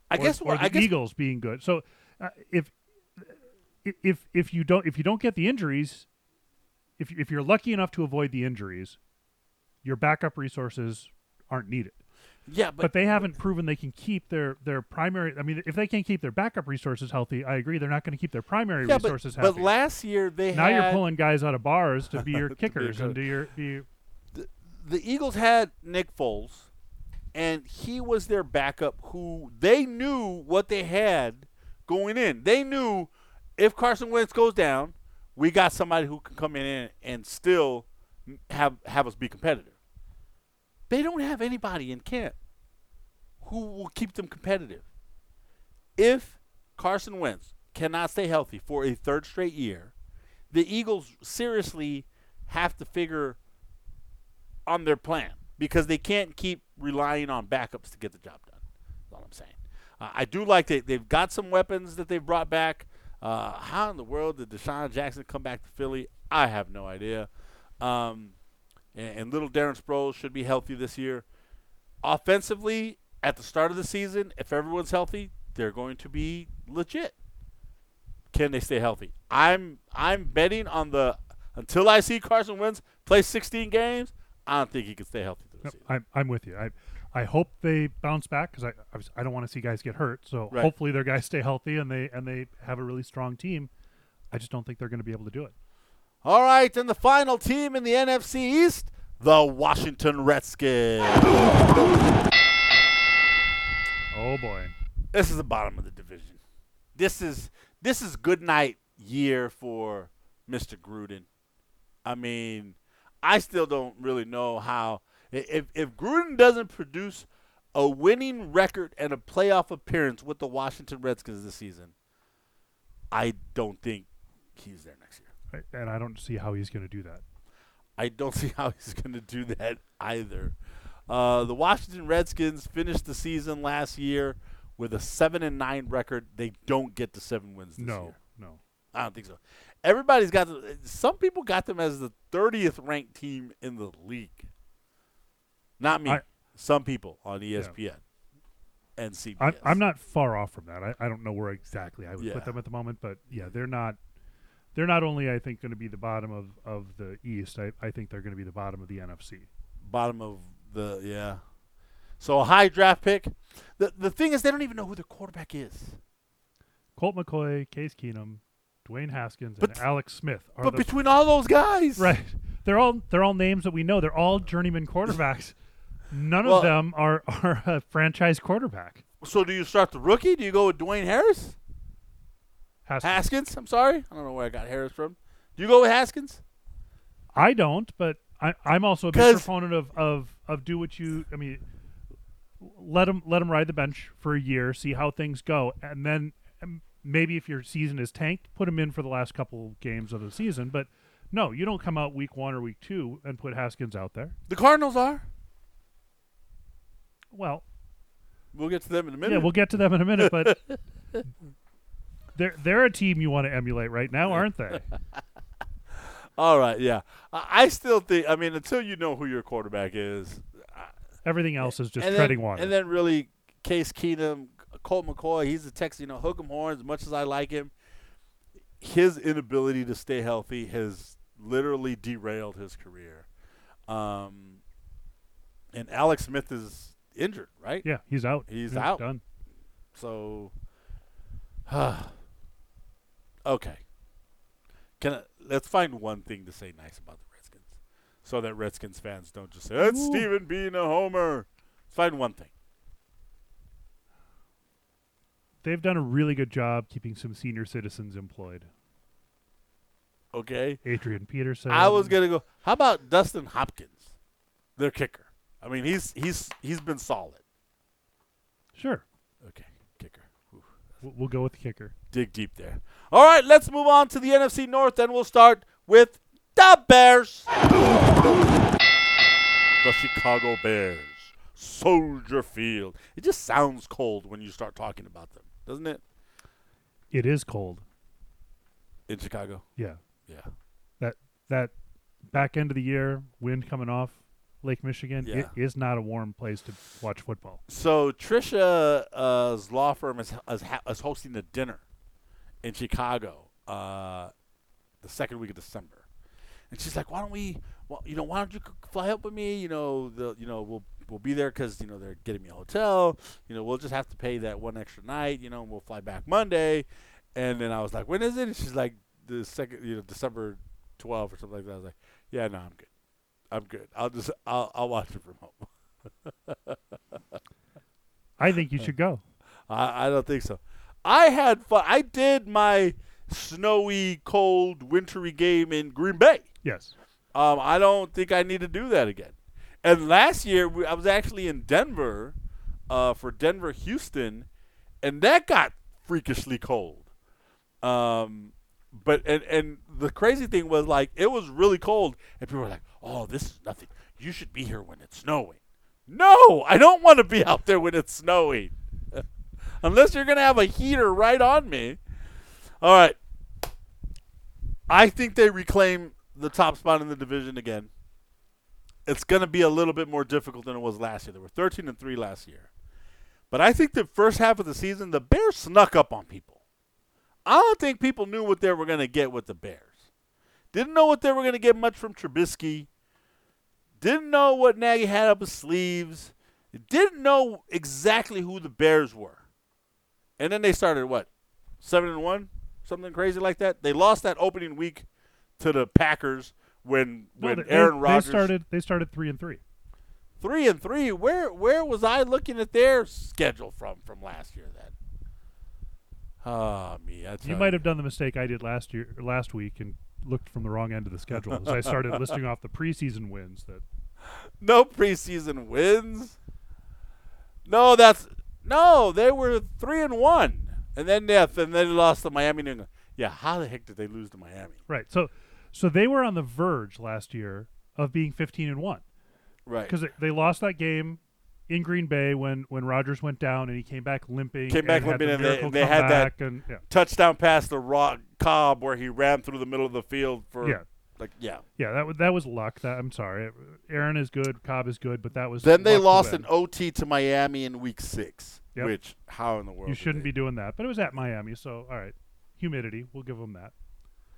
I
or,
guess.
or the
I guess
Eagles being good. So uh, if if if you don't if you don't get the injuries, if if you're lucky enough to avoid the injuries, your backup resources aren't needed.
yeah,
But,
but,
they haven't proven they can keep their their primary. I mean, if they can't keep their backup resources healthy, I agree they're not going to keep their primary
yeah,
resources
but
healthy.
But last year they
now
had
you're pulling guys out of bars to be [laughs] your
To be
kickers and do your your,
the Eagles had Nick Foles, and he was their backup. Who they knew what they had going in. They knew if Carson Wentz goes down, we got somebody who can come in and, still have have us be competitive. They don't have anybody in camp who will keep them competitive. If Carson Wentz cannot stay healthy for a third straight year, the Eagles seriously have to figure on their plan because they can't keep relying on backups to get the job done. That's all I'm saying. Uh, I do like that they've got some weapons that they've brought back. Uh, how in the world did DeSean Jackson come back to Philly? I have no idea. Um, and, and little Darren Sproles should be healthy this year. Offensively, at the start of the season, if everyone's healthy, they're going to be legit. Can they stay healthy? I'm I'm betting on the until I see Carson Wentz play 16 games. I don't think he can stay healthy through the season.
I'm, I'm with you. I I hope they bounce back because I I, don't want to see guys get hurt. So
Right.
hopefully their guys [laughs] stay healthy and they and they have a really strong team. I just don't think they're going to be able to do it.
All right, and the final team in the NFC East, the Washington Redskins.
Oh boy.
This is the bottom of the division. This is this is good night year for Mr. Gruden. I mean, I still don't really know how if if Gruden doesn't produce a winning record and a playoff appearance with the Washington Redskins this season, I don't think he's there next year.
And I don't see how he's going to do that.
I don't [laughs] see how he's going to do that either. Uh, the Washington Redskins finished the season last year with a seven and nine record. They don't get to seven wins this
No,
year.
no.
I don't think so. Everybody's got the, some people got them as the 30th ranked team in the league. Not me.
I-
some people on ESPN and CBS.
I'm, I'm not far off from that. I, I don't know where exactly I would
Yeah.
put them at the moment, but yeah, they're not. They're not only I think going to be the bottom of, of the East. I, I think they're going to be the bottom of the NFC.
bottom of the yeah. So a high draft pick. The the thing is they don't even know who their quarterback is.
Colt McCoy, Case Keenum, Dwayne Haskins,
But-
and Alex Smith are
But between all those guys,
right. They're all they're all names that we know. They're all journeyman quarterbacks. [laughs] None
Well-
of them are [laughs] are a franchise quarterback.
So do you start the rookie? Do you go with Dwayne Harris?
Haskins.
Haskins? I'm sorry. I don't know where I got Harris from. Do you go with Haskins?
I don't, but I, I'm also a big proponent of, of of do what you. I mean, let him let him ride the bench for a year, see how things go, and then um, maybe if your season is tanked, put him in for the last couple games of the season. But no, you don't come out week one or week two and put Haskins out there.
The Cardinals are.
Well,
We'll get to them in a minute.
yeah, we'll get to them in a minute, but [laughs] they're they're a team you want to emulate right now, aren't they? [laughs]
All right, yeah. I, still think. I mean, until you know who your quarterback is,
Everything else is just treading
then,
water.
And then really, Case Keenum, Colt McCoy. He's a Texas. You know, hook 'em horns. As much as I like him, his inability to stay healthy has literally derailed his career. Um, and Alex Smith is injured, right?
yeah, he's out.
He's
Yeah,
out.
Done.
So, okay. Can I, let's find one thing to say nice about the Redskins, so that Redskins fans don't just say that's
Ooh.
Steven being a homer. Let's find one thing.
They've done a really good job keeping some senior citizens employed.
Okay.
Adrian Peterson.
I was gonna go. How about Dustin Hopkins, their kicker? I mean, he's he's he's been solid.
Sure.
Okay, kicker.
We'll, we'll go with the kicker.
dig deep there. All right, let's move on to the NFC North, and we'll start with the Bears. The Chicago Bears. Soldier Field. It just sounds cold when you start talking about them, doesn't it?
It is cold.
In Chicago.
Yeah.
Yeah.
That that back end of the year, wind coming off Lake Michigan,
Yeah.
it is not a warm place to watch football.
So Trisha's law firm is, is, is hosting a dinner in Chicago uh, the second week of December, and she's like, "Why don't we? Well, you know, why don't you fly up with me? You know, the you know we'll we'll be there because you know they're getting me a hotel. You know, we'll just have to pay that one extra night. You know, and we'll fly back Monday." And then I was like, "When is it?" And she's like, "The second, you know, December 12th or something like that." I was like, "Yeah, no, I'm good. I'm good. I'll just I'll I'll watch it from home." [laughs]
I think you should go. [laughs]
I, I don't think so. I had fun. I did my snowy, cold, wintry game in Green Bay.
Yes.
Um, I don't think I need to do that again. And last year, we, I was actually in Denver uh, for Denver Houston, and that got freakishly cold. Um, but and and the crazy thing was like it was really cold, and people were like, "Oh, this is nothing. You should be here when it's snowing." No, I don't want to be out there when it's snowing, [laughs] unless you're gonna have a heater right on me. All right, I think they reclaim the top spot in the division again. It's to be a little bit more difficult than it was last year. They were 13 and 3 last year. But I think the first half of the season, the Bears snuck up on people. I don't think people knew what they were going to get with the Bears. Didn't know what they were going to get much from Trubisky. Didn't know what Nagy had up his sleeves. Didn't know exactly who the Bears were. And then they started what? 7 and 1? Something crazy like that. They lost that opening week to the Packers when
No,
when
they,
Aaron Rodgers
they started they started three and three.
three and three. Where where was I looking at their schedule from from last year? Then, ah me, I
You might have done the mistake I did last year last week and looked from the wrong end of the schedule as I started [laughs] listing off the preseason wins that
no preseason wins. No, that's no. They were three and one, and then yeah, and then they lost to Miami. New England. Yeah, how the heck did they lose to Miami?
right. So so they were on the verge last year of being 15 and 1
Right.
because they lost that game in Green Bay when when Rodgers went down and he came back limping.
Came back limping
the
and they- they had that-
and yeah.
touchdown pass to Rock Cobb where he ran through the middle of the field for
Yeah.
like yeah.
Yeah, that was that was luck. That I'm sorry. Aaron is good, Cobb is good, but that was
Then they lost an OT to Miami in week six.
Yep.
Which how in the world?
You shouldn't be doing that, but it was at Miami, so all right. Humidity, we'll give them that.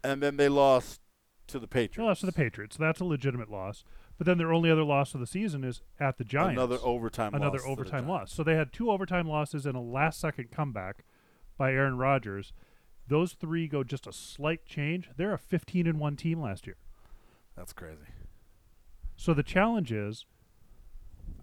And then they lost to the Patriots.
They lost to the Patriots, so that's a legitimate loss. But then their only other loss of the season is at the Giants.
Another overtime.
Another
loss
overtime loss. So they had two overtime losses and a last-second comeback by Aaron Rodgers. Those three go just a slight change. They're a 15 and one team last year.
That's crazy.
So the challenge is,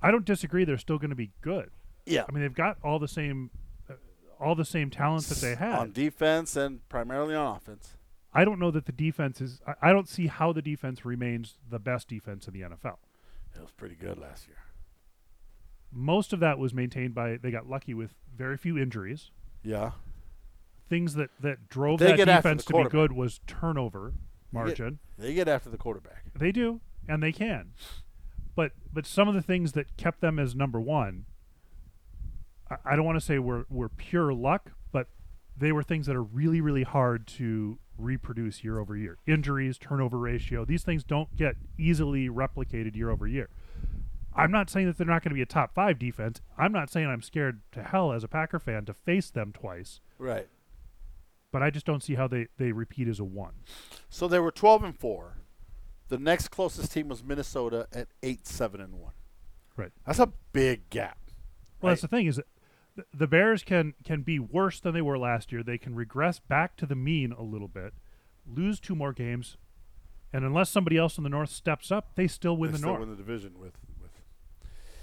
I don't disagree. They're still going to be good.
Yeah.
I mean, they've got all the same, uh, all the same talent that they had.
on defense and primarily on offense.
I don't know that the defense is. I, I don't see how the defense remains the best defense in the NFL.
It was pretty good last year.
Most of that was maintained by they got lucky with very few injuries.
Yeah.
Things that that drove
They
that defense to be good was turnover margin.
They get after the quarterback.
They do, and they can. But but some of the things that kept them as number one, I, I don't want to say were were pure luck, but they were things that are really really hard to reproduce year over year. Injuries, turnover ratio, these things don't get easily replicated year over year. I'm not saying that they're not going to be a top five defense. I'm not saying I'm scared to hell as a Packer fan to face them twice.
Right.
But I just don't see how they, they repeat as a one.
So they were 12 and 4. The next closest team was Minnesota at 8 7 and 1.
Right.
That's a big gap.
Well, that's the thing is the Bears can can be worse than they were last year. They can regress back to the mean a little bit, lose two more games, and unless somebody else in the North steps up, they still win
they
the
still
North.
win the division with with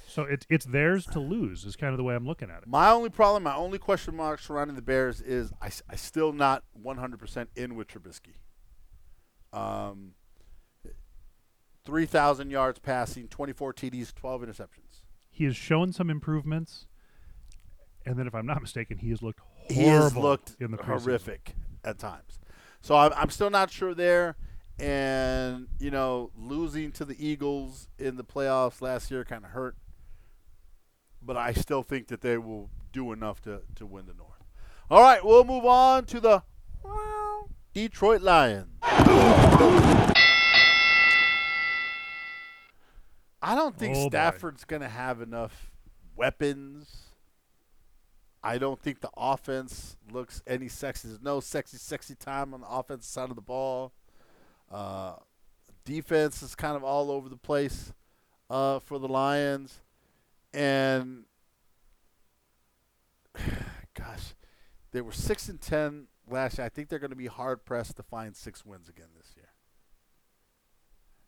so it's it's theirs to lose. Is kind of the way I'm looking at it.
My only problem, my only question mark surrounding the Bears is I, I still not 100% in with Trubisky. Um, 3,000 yards passing, 24 TDs, 12 interceptions.
He has shown some improvements, and then if I'm not mistaken, he has looked horrible
He has looked
in the preseason.
horrific at times. So I'm, I'm still not sure there. And, you know, losing to the Eagles in the playoffs last year kind of hurt. But I still think that they will do enough to, to win the North. All right, we'll move on to the Detroit Lions. I don't think
Oh.
Stafford's going to have enough weapons. I don't think the offense looks any sexy. There's no sexy, sexy time on the offensive side of the ball. Uh, defense is kind of all over the place uh, for the Lions. And, [sighs] gosh, they were 6 and 10 last year. I think they're going to be hard pressed to find six wins again this year.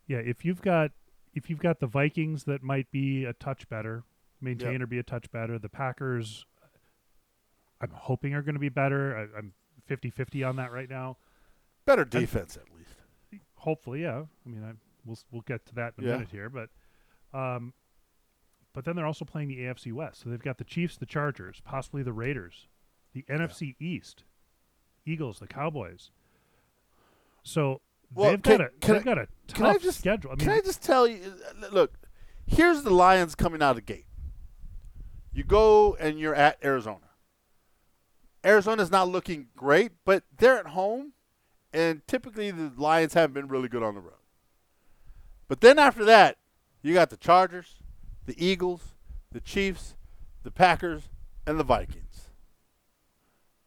Yeah, if you've got if you've got the Vikings that might be a touch better, maintain
Yep.
or be a touch better, the Packers I'm hoping are going to be better. I, I'm 50-50 on that right now.
Better defense at least.
Hopefully, yeah. I mean, I, we'll we'll get to that in a
Yeah.
minute here, but um, but then they're also playing the AFC West, so they've got the Chiefs, the Chargers, possibly the Raiders, the NFC East, Eagles, the Cowboys. So
Well,
they've
can-
got a they've
I-
got a
Can I
tough
just
schedule. I mean,
can I just tell you? uh, Look, here's the Lions coming out of the gate. You go and you're at Arizona. Arizona's not looking great, but they're at home, and typically the Lions haven't been really good on the road. But then after that, you got the Chargers, the Eagles, the Chiefs, the Packers, and the Vikings.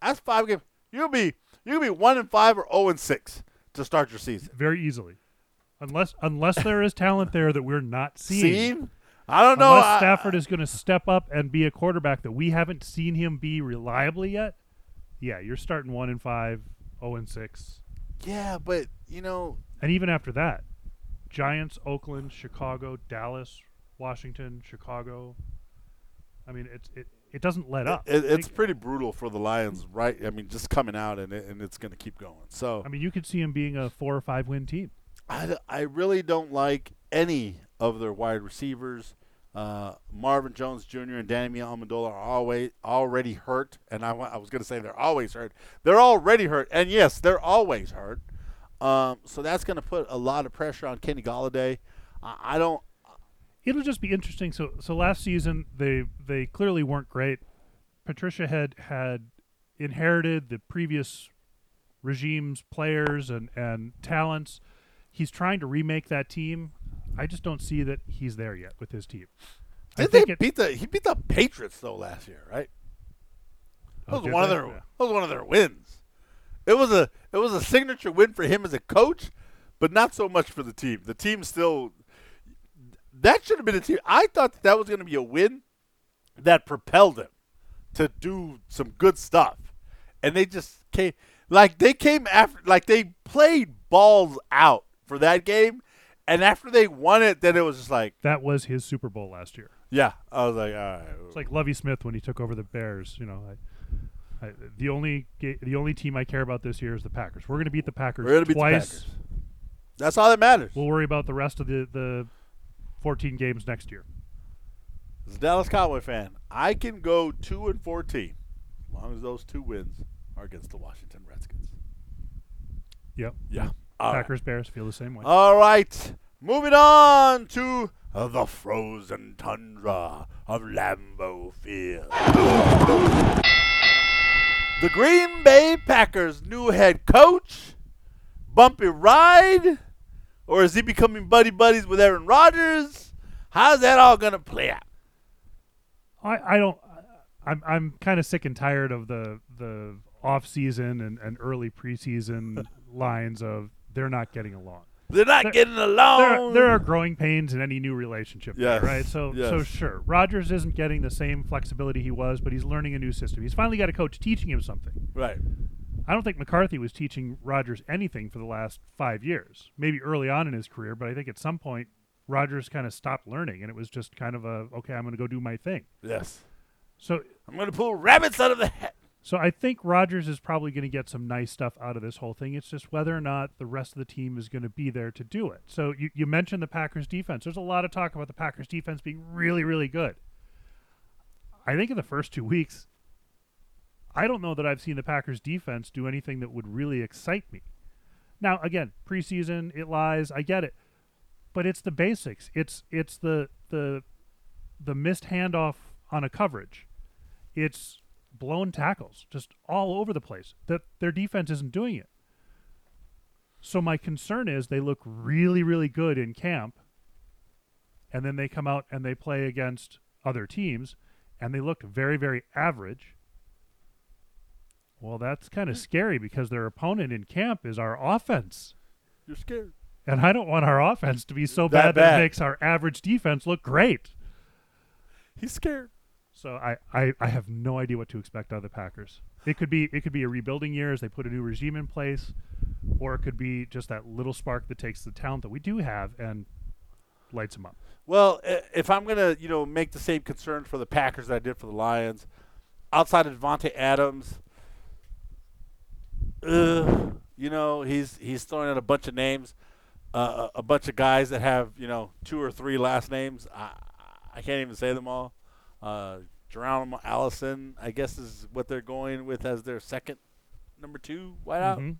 That's five games. You'll be you'll be one and five or zero and six to start your season.
very easily, unless unless there is talent there that we're not seeing.
Seen? I don't know.
Unless
I-
Stafford is going to step up and be a quarterback that we haven't seen him be reliably yet, yeah, you're starting one and five, zero and six,
yeah, but you know,
and even after that, Giants, Oakland, Chicago, Dallas, Washington, Chicago. I mean, it's it, it doesn't let up.
it, it's pretty brutal for the Lions, right? I mean, just coming out and it, and it's going to keep going. So
I mean, you could see him being a four or five win team.
I, I really don't like any of their wide receivers. Uh, Marvin Jones Jr. and Danny Amendola are always already hurt, and I, I was going to say they're always hurt. They're already hurt, and yes, they're always hurt. Um, so that's going to put a lot of pressure on Kenny Golladay. I, I don't.
It'll just be interesting. So so last season they they clearly weren't great. Patricia had had inherited the previous regime's players and and talents. He's trying to remake that team. I just don't see that he's there yet with his team.
Did they
it-
beat the? He beat the Patriots though last year, right? That
Oh,
was
did
one of their.
Yeah.
That was one of their wins. It was a. It was a signature win for him as a coach, but not so much for the team. The team still. That should have been a team. I thought that, that was going to be a win that propelled them to do some good stuff, and they just came like they came after like they played balls out for that game, and after they won it, then it was just like
That was his Super Bowl last year.
yeah. I was like, all right.
It's like Lovie Smith when he took over the Bears. You know, I, I, the only ga- the only team I care about this year is the Packers. We're going to beat the Packers
We're gonna beat the
twice.
Packers. That's all that matters.
We'll worry about the rest of the the 14 games next year.
As a Dallas Cowboy fan, I can go two and fourteen, as long as those two wins are against the Washington Redskins.
Yep.
Yeah. All right.
Packers Bears feel the same way.
All right. Moving on to uh, the frozen tundra of Lambeau Field. The Green Bay Packers' new head coach, bumpy ride, or is he becoming buddy buddies with Aaron Rodgers? How's that all going to play out?
I, I don't. I'm I'm kind of sick and tired of the the off season and, and early preseason [laughs] lines of they're not getting along.
They're not
There-
getting along.
There, there are growing pains in any new relationship,
Yes,
right? So, so sure, Rodgers isn't getting the same flexibility he was, but he's learning a new system. He's finally got a coach teaching him something.
right.
I don't think McCarthy was teaching Rodgers anything for the last five years. Maybe early on in his career, but I think at some point Rodgers kind of stopped learning, and it was just kind of a okay, I'm going to go do my thing.
Yes.
So,
I'm going to pull rabbits out of the hat.
So I think Rodgers is probably going to get some nice stuff out of this whole thing. It's just whether or not the rest of the team is going to be there to do it. So you, you mentioned the Packers defense. There's a lot of talk about the Packers defense being really, really good. I think in the first two weeks, I don't know that I've seen the Packers defense do anything that would really excite me. Now, again, preseason, it lies. I get it, but it's the basics. It's it's the the the missed handoff on a coverage. It's blown tackles just all over the place. That their defense isn't doing it. So my concern is they look really, really good in camp, and then they come out and they play against other teams, and they look very, very average. Well, that's kind of scary because their opponent in camp is our offense.
You're scared.
And I don't want our offense to be so
That
bad that it makes our average defense look great.
He's scared.
So I, I, I have no idea what to expect out of the Packers. It could be it could be a rebuilding year as they put a new regime in place, or it could be just that little spark that takes the talent that we do have and lights them up.
Well, if I'm gonna, you know, make the same concern for the Packers that I did for the Lions, outside of Davante Adams, uh, you know, he's he's throwing out a bunch of names, uh, a a bunch of guys that have you know two or three last names. I I can't even say them all. Uh, Geronimo Allison, I guess, is what they're going with as their second number two wideout.
Mhm.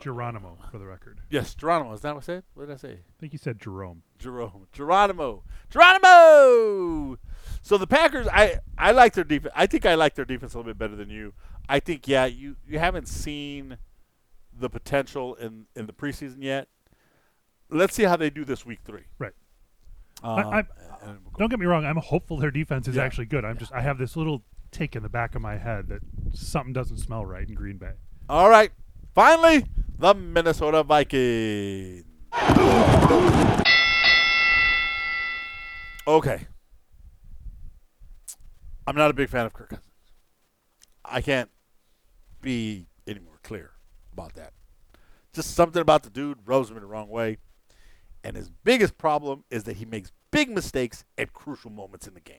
Geronimo, for the record.
Yes, Geronimo. Is that what I said? What did I say?
I think you said Jerome.
Jerome. Geronimo. Geronimo. So the Packers, I I like their defense. I think I like their defense a little bit better than you. I think yeah, you you haven't seen the potential in in the preseason yet. Let's see how they do this week three.
Right.
Um,
I- I-
and we'll
Don't get me wrong. I'm hopeful their defense is
Yeah.
actually good. I'm just I have this little tick in the back of my head that something doesn't smell right in Green Bay.
All right. Finally, the Minnesota Vikings. Okay. I'm not a big fan of Kirk Cousins. I can't be any more clear about that. Just something about the dude rubs me the wrong way. And his biggest problem is that he makes big mistakes at crucial moments in the game.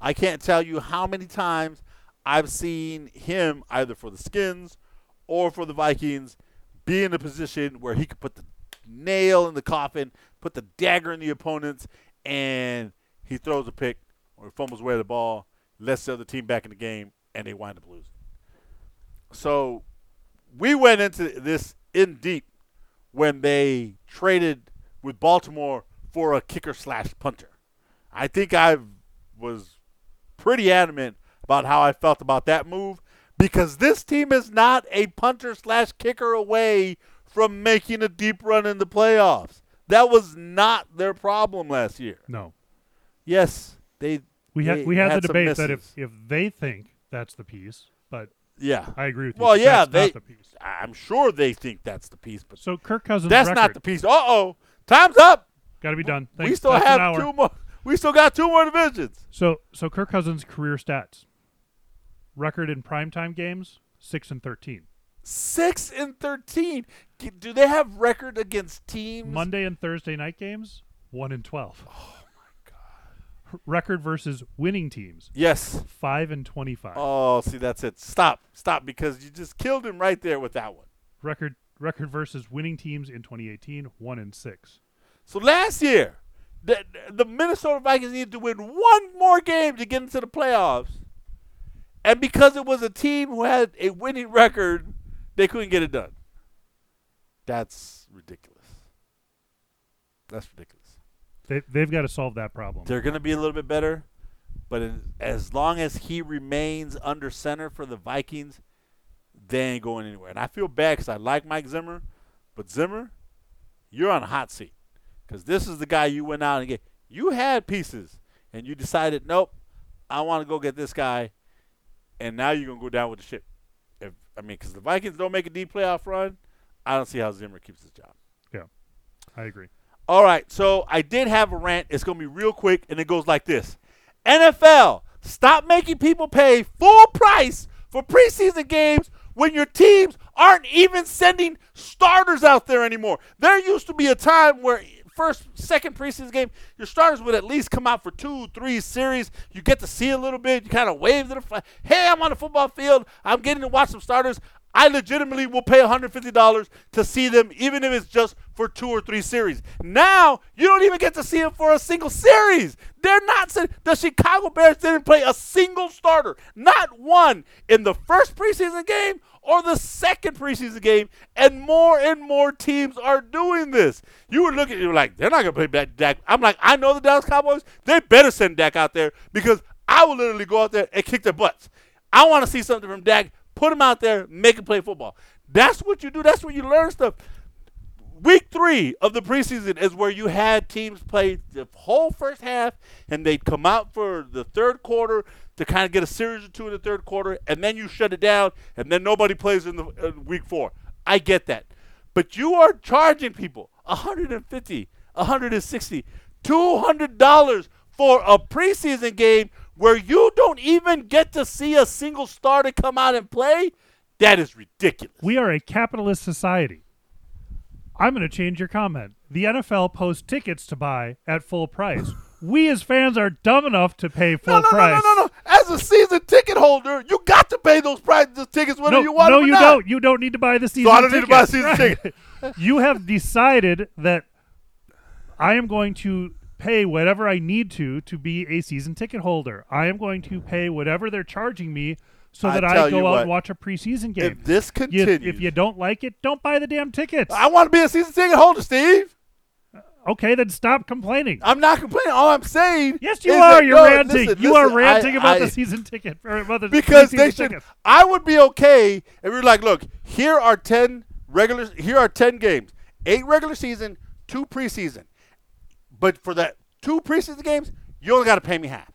I can't tell you how many times I've seen him either for the Skins or for the Vikings be in a position where he could put the nail in the coffin, put the dagger in the opponents, and he throws a pick or fumbles away the ball, lets the other team back in the game, and they wind up losing. So we went into this in deep when they traded with Baltimore for a kicker slash punter. I think I was pretty adamant about how I felt about that move because this team is not a punter slash kicker away from making a deep run in the playoffs. That was not their problem last year.
No,
Yes, they
we
they
had we had, the
some
debate that if if they think that's the piece, but
yeah.
I agree with you.
Well, yeah,
that's
they.
not the piece.
I'm sure they think that's the piece, but
So Kirk Cousins
that's
record,
not the piece. Uh oh, time's up.
Got to be done.
we still
That's
have two more. We still got two more divisions.
So so Kirk Cousins career stats. Record in primetime games, six and thirteen.
Six and thirteen. Do they have record against teams?
Monday and Thursday night games, one and twelve. Oh my god. Record versus winning teams,
Yes.
five and twenty-five.
Oh, see, that's it. Stop, stop, because you just killed him right there with that one.
Record record versus winning teams in 2018, one and six.
So last year, the, the Minnesota Vikings needed to win one more game to get into the playoffs. And because it was a team who had a winning record, they couldn't get it done. That's ridiculous. That's ridiculous.
They they've got to solve that problem.
They're going to be a little bit better, but in, as long as he remains under center for the Vikings, they ain't going anywhere. And I feel bad because I like Mike Zimmer, but Zimmer, you're on a hot seat because this is the guy you went out and get. You had pieces, and you decided, nope, I want to go get this guy, and now you're gonna go down with the ship. If I mean, because the Vikings don't make a deep playoff run, I don't see how Zimmer keeps his job.
Yeah, I agree.
All right, so I did have a rant. It's going to be real quick, and it goes like this NFL, stop making people pay full price for preseason games when your teams aren't even sending starters out there anymore. There used to be a time where first, second preseason game, your starters would at least come out for two, three series. You get to see a little bit. You kind of wave to the flag. Hey, I'm on the football field. I'm getting to watch some starters. I legitimately will pay $150 to see them, even if it's just for two or three series. Now, you don't even get to see them for a single series. They're not. The Chicago Bears didn't play a single starter, not one, in the first preseason game or the second preseason game. And more and more teams are doing this. You were looking, you were like, they're not going to play back Dak. I'm like, I know the Dallas Cowboys. They better send Dak out there because I will literally go out there and kick their butts. I want to see something from Dak. Put him out there, make him play football. That's what you do. That's where you learn stuff. Week three of the preseason is where you had teams play the whole first half, and they'd come out for the third quarter to kind of get a series or two in the third quarter, and then you shut it down, and then nobody plays in the in week four. I get that, but you are charging people 150, 160, 200 dollars for a preseason game where you don't even get to see a single starter come out and play. That is ridiculous.
We are a capitalist society. I'm going to change your comment. The NFL posts tickets to buy at full price. we as fans are dumb enough to pay full
no, no,
price.
no, no, no. As as a season ticket holder, you got to pay those price those tickets whether
no,
you want
no,
them or
you
not.
don't. You don't need to buy the season.
I don't need to buy a
ticket.
season [laughs]
Right. you have decided that I am going to pay whatever I need to to be a season ticket holder. I am going to pay whatever they're charging me so that I
tell
go out
what,
and watch a preseason game.
If this
You-
continues,
if you don't like it, don't buy the damn tickets.
I want to be a season ticket holder, Steve.
Uh, okay, then stop complaining.
I'm not complaining. All I'm saying,
yes, you are.
that-
You're
no,
ranting.
listen,
you are ranting
I-
about
I-
the season ticket about the
because they should.
tickets.
I would be okay if we were like, look, here are ten regular. Here are ten games, eight regular season, two preseason. But for that two preseason games, you only got to pay me half,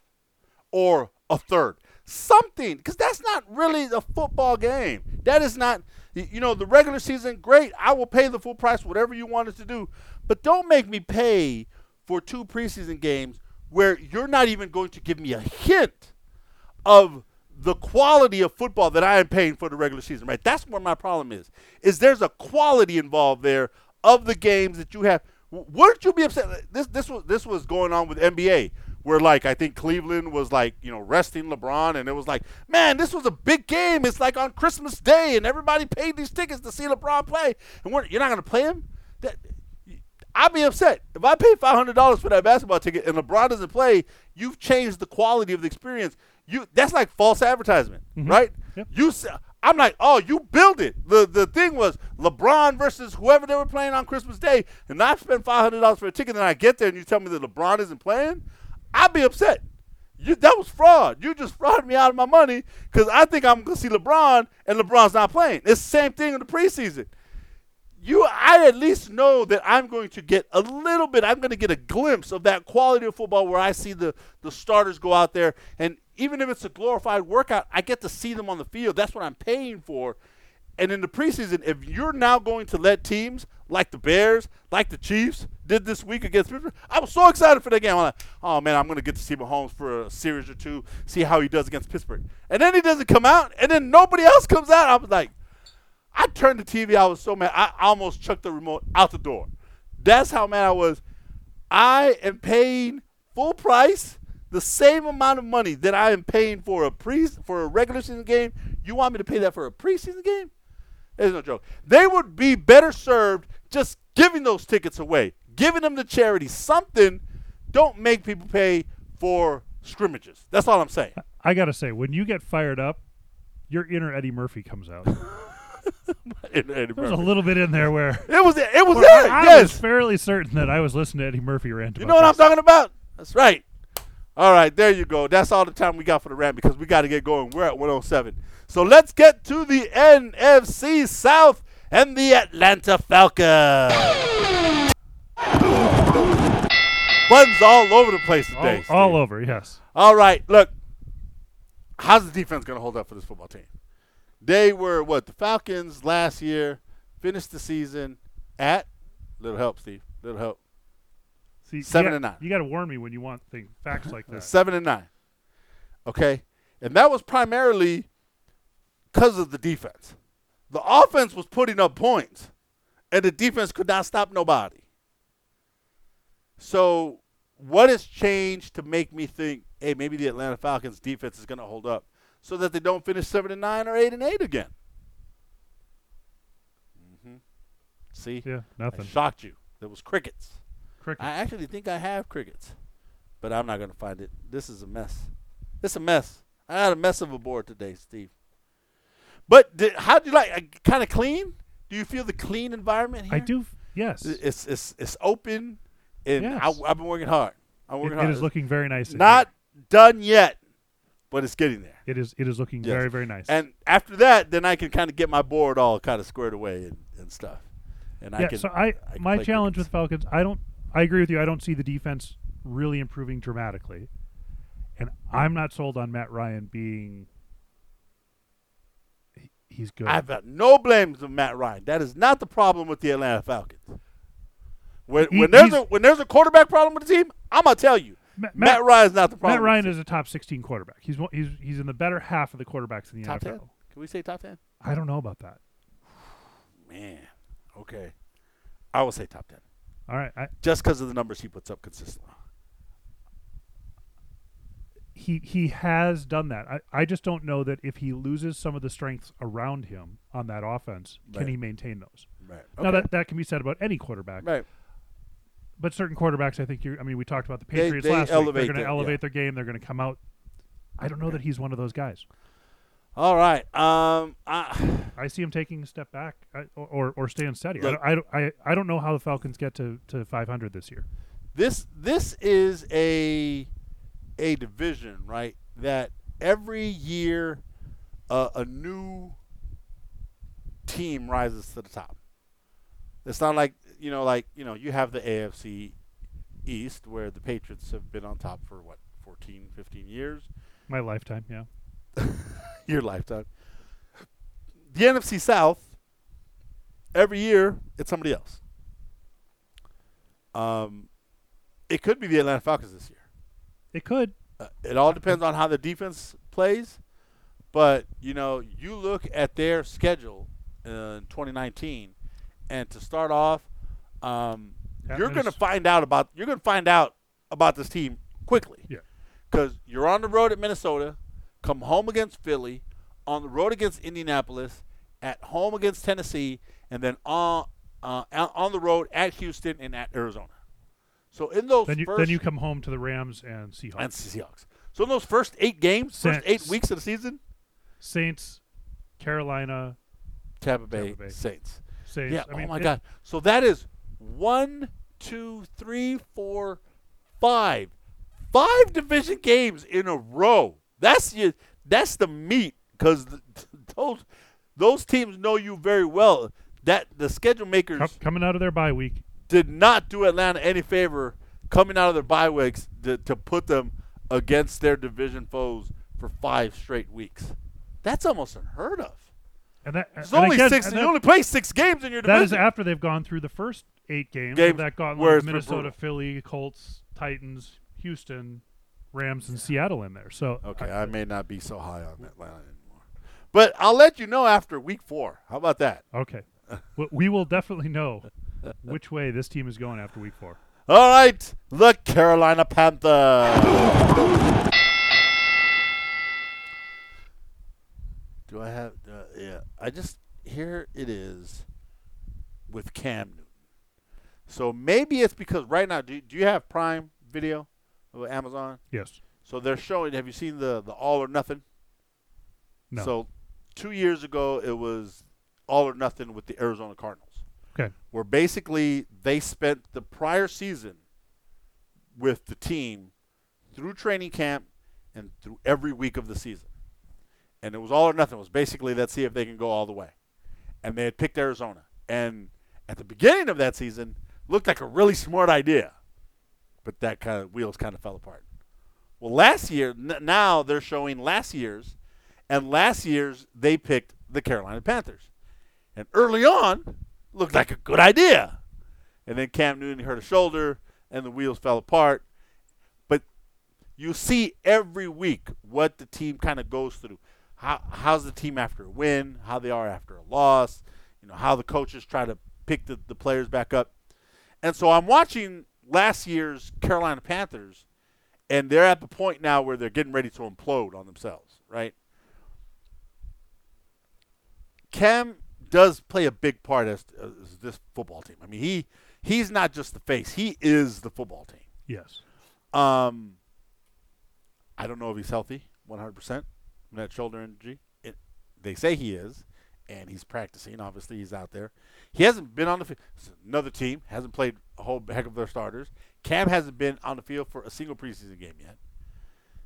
or a third, something, because that's not really a football game. That is not. You know, the regular season, great. I will pay the full price, whatever you want us to do. But don't make me pay for two preseason games where you're not even going to give me a hint of the quality of football that I am paying for the regular season, right? That's where my problem is. Is there's a quality involved there of the games that you have. Wouldn't you be upset? This this was this was going on with NBA, where like I think Cleveland was like you know resting LeBron, and it was like, man, this was a big game. It's like on Christmas Day, and everybody paid these tickets to see LeBron play, and we're, you're not going to play him. That I'd be upset if I paid five hundred dollars for that basketball ticket and LeBron doesn't play. You've changed the quality of the experience. You that's like false advertisement, mm-hmm. right?
Yep.
You, I'm like, oh, you build it. The the thing was LeBron versus whoever they were playing on Christmas Day, and I spent five hundred dollars for a ticket, and I get there and you tell me that LeBron isn't playing. I'd be upset. You, that was fraud. You just frauded me out of my money because I think I'm going to see LeBron and LeBron's not playing. It's the same thing in the preseason you I at least know that I'm going to get a little bit I'm going to get a glimpse of that quality of football where I see the the starters go out there and even if it's a glorified workout I get to see them on the field that's what I'm paying for and in the preseason if you're now going to let teams like the Bears like the Chiefs did this week against Pittsburgh I was so excited for that game I'm like oh man I'm to get to see Mahomes for a series or two see how he does against Pittsburgh and then he doesn't come out and then nobody else comes out I was like I turned the TV. I was so mad. I almost chucked the remote out the door. That's how mad I was. I am paying full price, the same amount of money that I am paying for a pre for a regular season game. You want me to pay that for a preseason game? There's no joke. They would be better served just giving those tickets away, giving them to charity, something. Don't make people pay for scrimmages. That's all I'm saying.
I gotta say, when you get fired up, your inner Eddie Murphy comes out. [laughs]
It, it-
There's a little bit in there where
it was [laughs] it was there.
I,
yes.
was fairly certain that I was listening to Eddie Murphy rant.
You know what I'm talking about? That's right. All right, there you go. That's all the time we got for the rant because we got to get going. We're at 107. So let's get to the NFC South and the Atlanta Falcons. Buttons all over the place today.
all, all over. Yes.
All right, look. How's the defense going to hold up for this football team? They were what the Falcons last year finished the season at little help, Steve. Little help.
See,
Seven
got-
and nine.
You got to warn me when you want things, facts like that.
Seven and nine. Okay, and that was primarily because of the defense. The offense was putting up points, and the defense could not stop nobody. So, what has changed to make me think, hey, maybe the Atlanta Falcons defense is going to hold up, so that they don't finish seven and nine or eight and eight again? hmm See,
Yeah,
I
nothing.
shocked you. There was crickets.
Cricket.
I actually think I have crickets, but I'm not going to find it. This is a mess. It's a mess. I had a mess of a board today, Steve. But did, how do you like? Kind of clean? Do you feel the clean environment here?
I do. Yes.
It's it's it's open, and
Yes.
I, I've been working hard. I'm working
it
hard.
is looking very nice.
not done yet, but it's getting there.
It is. It is looking
Yes.
very very nice.
And after that, then I can kind of get my board all kind of squared away and, and stuff. And I
yeah.
can.
so I,
can
my challenge
crickets.
with Falcons, I don't. I agree with you. I don't see the defense really improving dramatically, and I'm not sold on Matt Ryan being. He's good.
I've got no blames of Matt Ryan. That is not the problem with the Atlanta Falcons. When,
He-
when there's a when there's a quarterback problem with the team, I'm gonna tell you, Matt,
Matt,
Ryan's not the problem.
Matt Ryan is a top 16 quarterback. He's one- he's he's in the better half of the quarterbacks in the
top
NFL.
ten. Can we say top ten?
I don't know about that.
Man, okay, I will say top ten,
All right, I,
just because of the numbers he puts up consistently.
he he has done that. I, I just don't know that if he loses some of the strengths around him on that offense, can he maintain those?
Right.
Now that that can be said about any quarterback,
right.
But certain quarterbacks, I think you. I mean, we talked about the Patriots
they
last week. They're going to
yeah.
elevate their game. They're going to come out. I don't know that he's one of those guys.
All right. Um. I,
I see him taking a step back or, or or staying steady. I, don't, I, I I don't know how the Falcons get to, to 500 this year.
this this is a a division right that every year uh, a new team rises to the top it's not like you know like you know you have the afc east where the patriots have been on top for what 14 15 years
My lifetime, yeah. [laughs]
your lifetime the nfc south every year it's somebody else um it could be the atlanta falcons this year
It could.
uh, it all depends on how the defense plays. But you know, you look at their schedule in 2019, and to start off, um, you're going to find out about you're going to find out about this team quickly.
Yeah.
Because you're on the road at Minnesota, come home against Philly, on the road against Indianapolis, at home against Tennessee, and then on uh, on the road at Houston and at Arizona. So in those
Then you
first
then you come home to the Rams and Seahawks.
and Seahawks. So in those first eight games, first eight weeks of the season,
Saints, Carolina,
Tampa Bay,
Tampa Bay.
Saints.
Saints.
Yeah.
I mean,
oh my
it-
God. So that is one, two, three, four, five, five division games in a row. That's you. That's the meat because [laughs] those those teams know you very well. That the schedule makers
com- coming out of their bye week.
did not do Atlanta any favor coming out of their bye weeks to, to put them against their division foes for five straight weeks. That's almost unheard of.
And that
It's
and
only
again,
six.
and
You only play six games in your division.
that is after they've gone through the first eight games,
Games
that got
where
Minnesota. Philly, Colts, Titans, Houston, Rams, and Seattle in there. So
okay, I may not be so high on Atlanta anymore, but I'll let you know after week four. How about that?
okay, [laughs] we will definitely know which way this team is going after week four.
All right, the Carolina Panthers. Do I have? Uh, yeah, I just here it is with Cam. So maybe it's because right now, do, do you have Prime Video Amazon?
Yes.
So they're showing. Have you seen the the All or Nothing?
No.
So two years ago, it was All or Nothing with the Arizona Cardinals
okay.
where basically they spent the prior season with the team through training camp and through every week of the season. And it was all or nothing. It was basically let's see if they can go all the way. And they had picked Arizona. And at the beginning of that season, looked like a really smart idea. But that kind of wheels kind of fell apart. Well, last year, n- now they're showing last year's, and last year's they picked the Carolina Panthers. And early on, looked like a good idea. And then Cam Newton hurt a shoulder, and the wheels fell apart. But you see every week what the team kind of goes through. How, how's the team after a win? How they are after a loss? You know how the coaches try to pick the, the players back up. And so I'm watching last year's Carolina Panthers, and they're at the point now where they're getting ready to implode on themselves, right? Cam does play a big part as, as this football team. I mean, he he's not just the face; he is the football team.
Yes.
Um, I don't know if he's healthy, 100 percent from that shoulder injury. It, they say he is, and he's practicing. Obviously, he's out there. He hasn't been on the field. Another team hasn't played a whole heck of their starters. Cam hasn't been on the field for a single preseason game yet.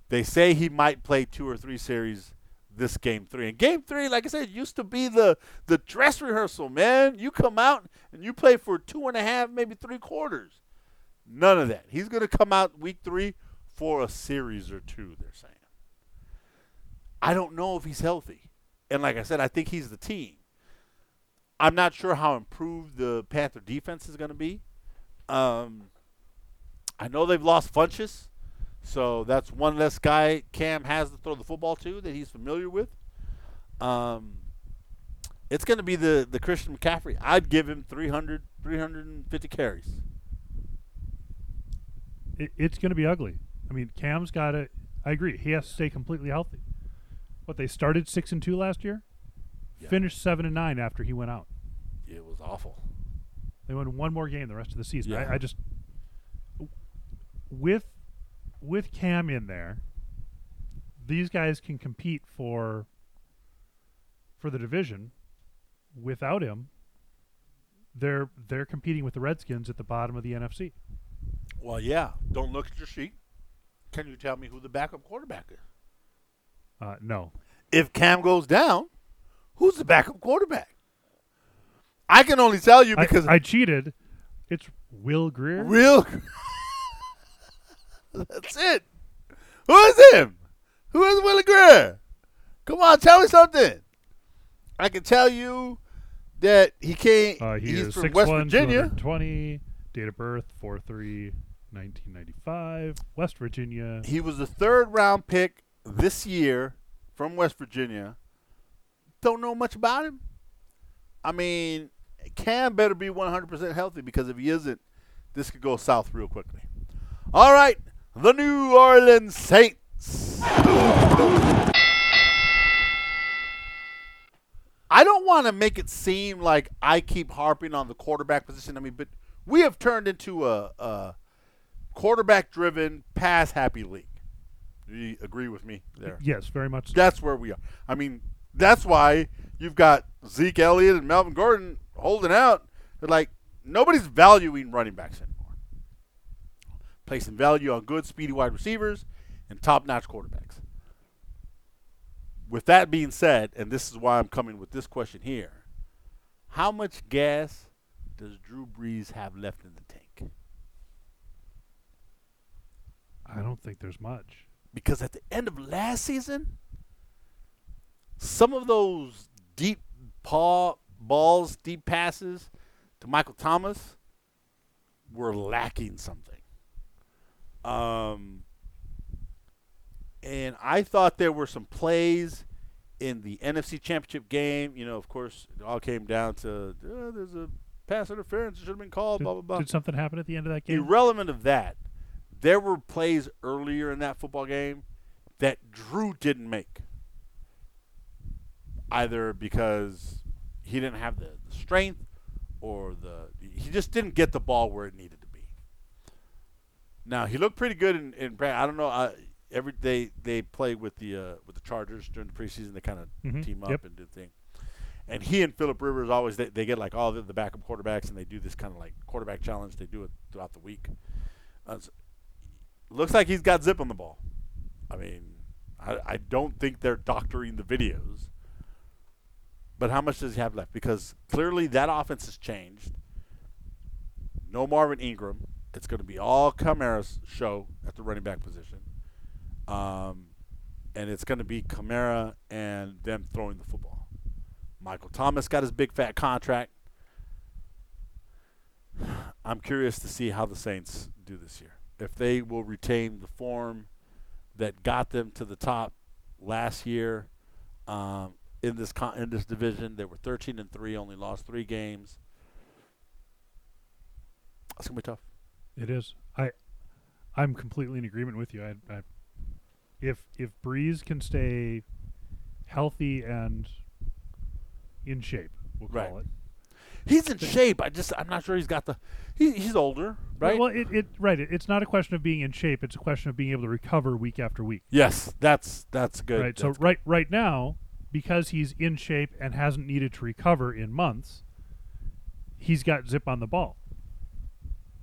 They say he might play two or three series this game three. And game three, like I said, used to be the the dress rehearsal, man. You come out and you play for two and a half, maybe three quarters. None of that. He's going to come out week three for a series or two, they're saying. I don't know if he's healthy. And like I said, I think he's the team. I'm not sure how improved the Panther defense is going to be. Um, I know they've lost Funchess, so that's one less guy Cam has to throw the football to that he's familiar with. Um, it's going to be the, the Christian McCaffrey. I'd give him 300, 350 carries.
It, it's going to be ugly. I mean, Cam's got to. I agree. He has to stay completely healthy. What they started six and two last year,
Yeah.
finished seven and nine after he went out.
It was awful.
They won one more game the rest of the season.
Yeah.
I, I just with with Cam in there, these guys can compete for for the division. Without him, they're they're competing with the Redskins at the bottom of the NFC.
Well, yeah. Don't look at your sheet. Can you tell me who the backup quarterback is?
Uh, no,
If Cam goes down, who's the backup quarterback? I can only tell you because
I, cheated. It's Will Grier.
real. [laughs] That's it. Who is him? Who is Willie Grier? Come on, tell me something. I can tell you that he came.
Uh, he
he's
is
from
6'1",
West Virginia.
220, date of birth 4-3, 1995, West Virginia.
He was the third round pick this year from West Virginia. Don't know much about him. I mean, Cam better be 100% healthy because if he isn't, this could go south real quickly. All right, the New Orleans Saints. I don't want to make it seem like I keep harping on the quarterback position. I mean, but we have turned into a, a quarterback-driven, pass-happy league. Do you agree with me there?
Yes, very much. so.
That's where we are. I mean, that's why you've got Zeke Elliott and Melvin Gordon holding out. They're like nobody's valuing running backs anymore. Placing value on good, speedy wide receivers and top-notch quarterbacks. With that being said, and this is why I'm coming with this question here: How much gas does Drew Brees have left in the tank?
I don't think there's much.
Because at the end of last season, some of those deep paw balls, deep passes to Michael Thomas were lacking something. Um, and I thought there were some plays in the NFC Championship game. You know, of course, it all came down to uh, there's a pass interference. It should have been called.
Did,
blah blah blah.
did something happen at the end of that game?
Irrelevant of that, there were plays earlier in that football game that Drew didn't make. Either because he didn't have the, the strength or the he just didn't get the ball where it needed to be. Now he looked pretty good in, in I don't know. I, every they they play with the uh, with the Chargers during the preseason. They kind of
Mhm,
team up
yep.
and do the thing. And he and Philip Rivers always they, they get like all the, the backup quarterbacks and they do this kind of like quarterback challenge. They do it throughout the week. Uh, looks like he's got zip on the ball. I mean, I, I don't think they're doctoring the videos. But how much does he have left? Because clearly that offense has changed. No Marvin Ingram. It's going to be all Kamara's show at the running back position. Um, and it's going to be Kamara and them throwing the football. Michael Thomas got his big fat contract. [sighs] I'm curious to see how the Saints do this year. If they will retain the form that got them to the top last year um, in this con- in this division, they were 13 and three, only lost three games. It's gonna be tough.
It is. I, I'm completely in agreement with you. I, I, if if Brees can stay healthy and in shape, we'll call
Right.
it.
He's in shape. I just I'm not sure he's got the. He, he's older, right?
Well, it, it right. It, it's not a question of being in shape. It's a question of being able to recover week after week.
yes, that's that's good.
right. So
That's
right right now, because he's in shape and hasn't needed to recover in months, he's got zip on the ball.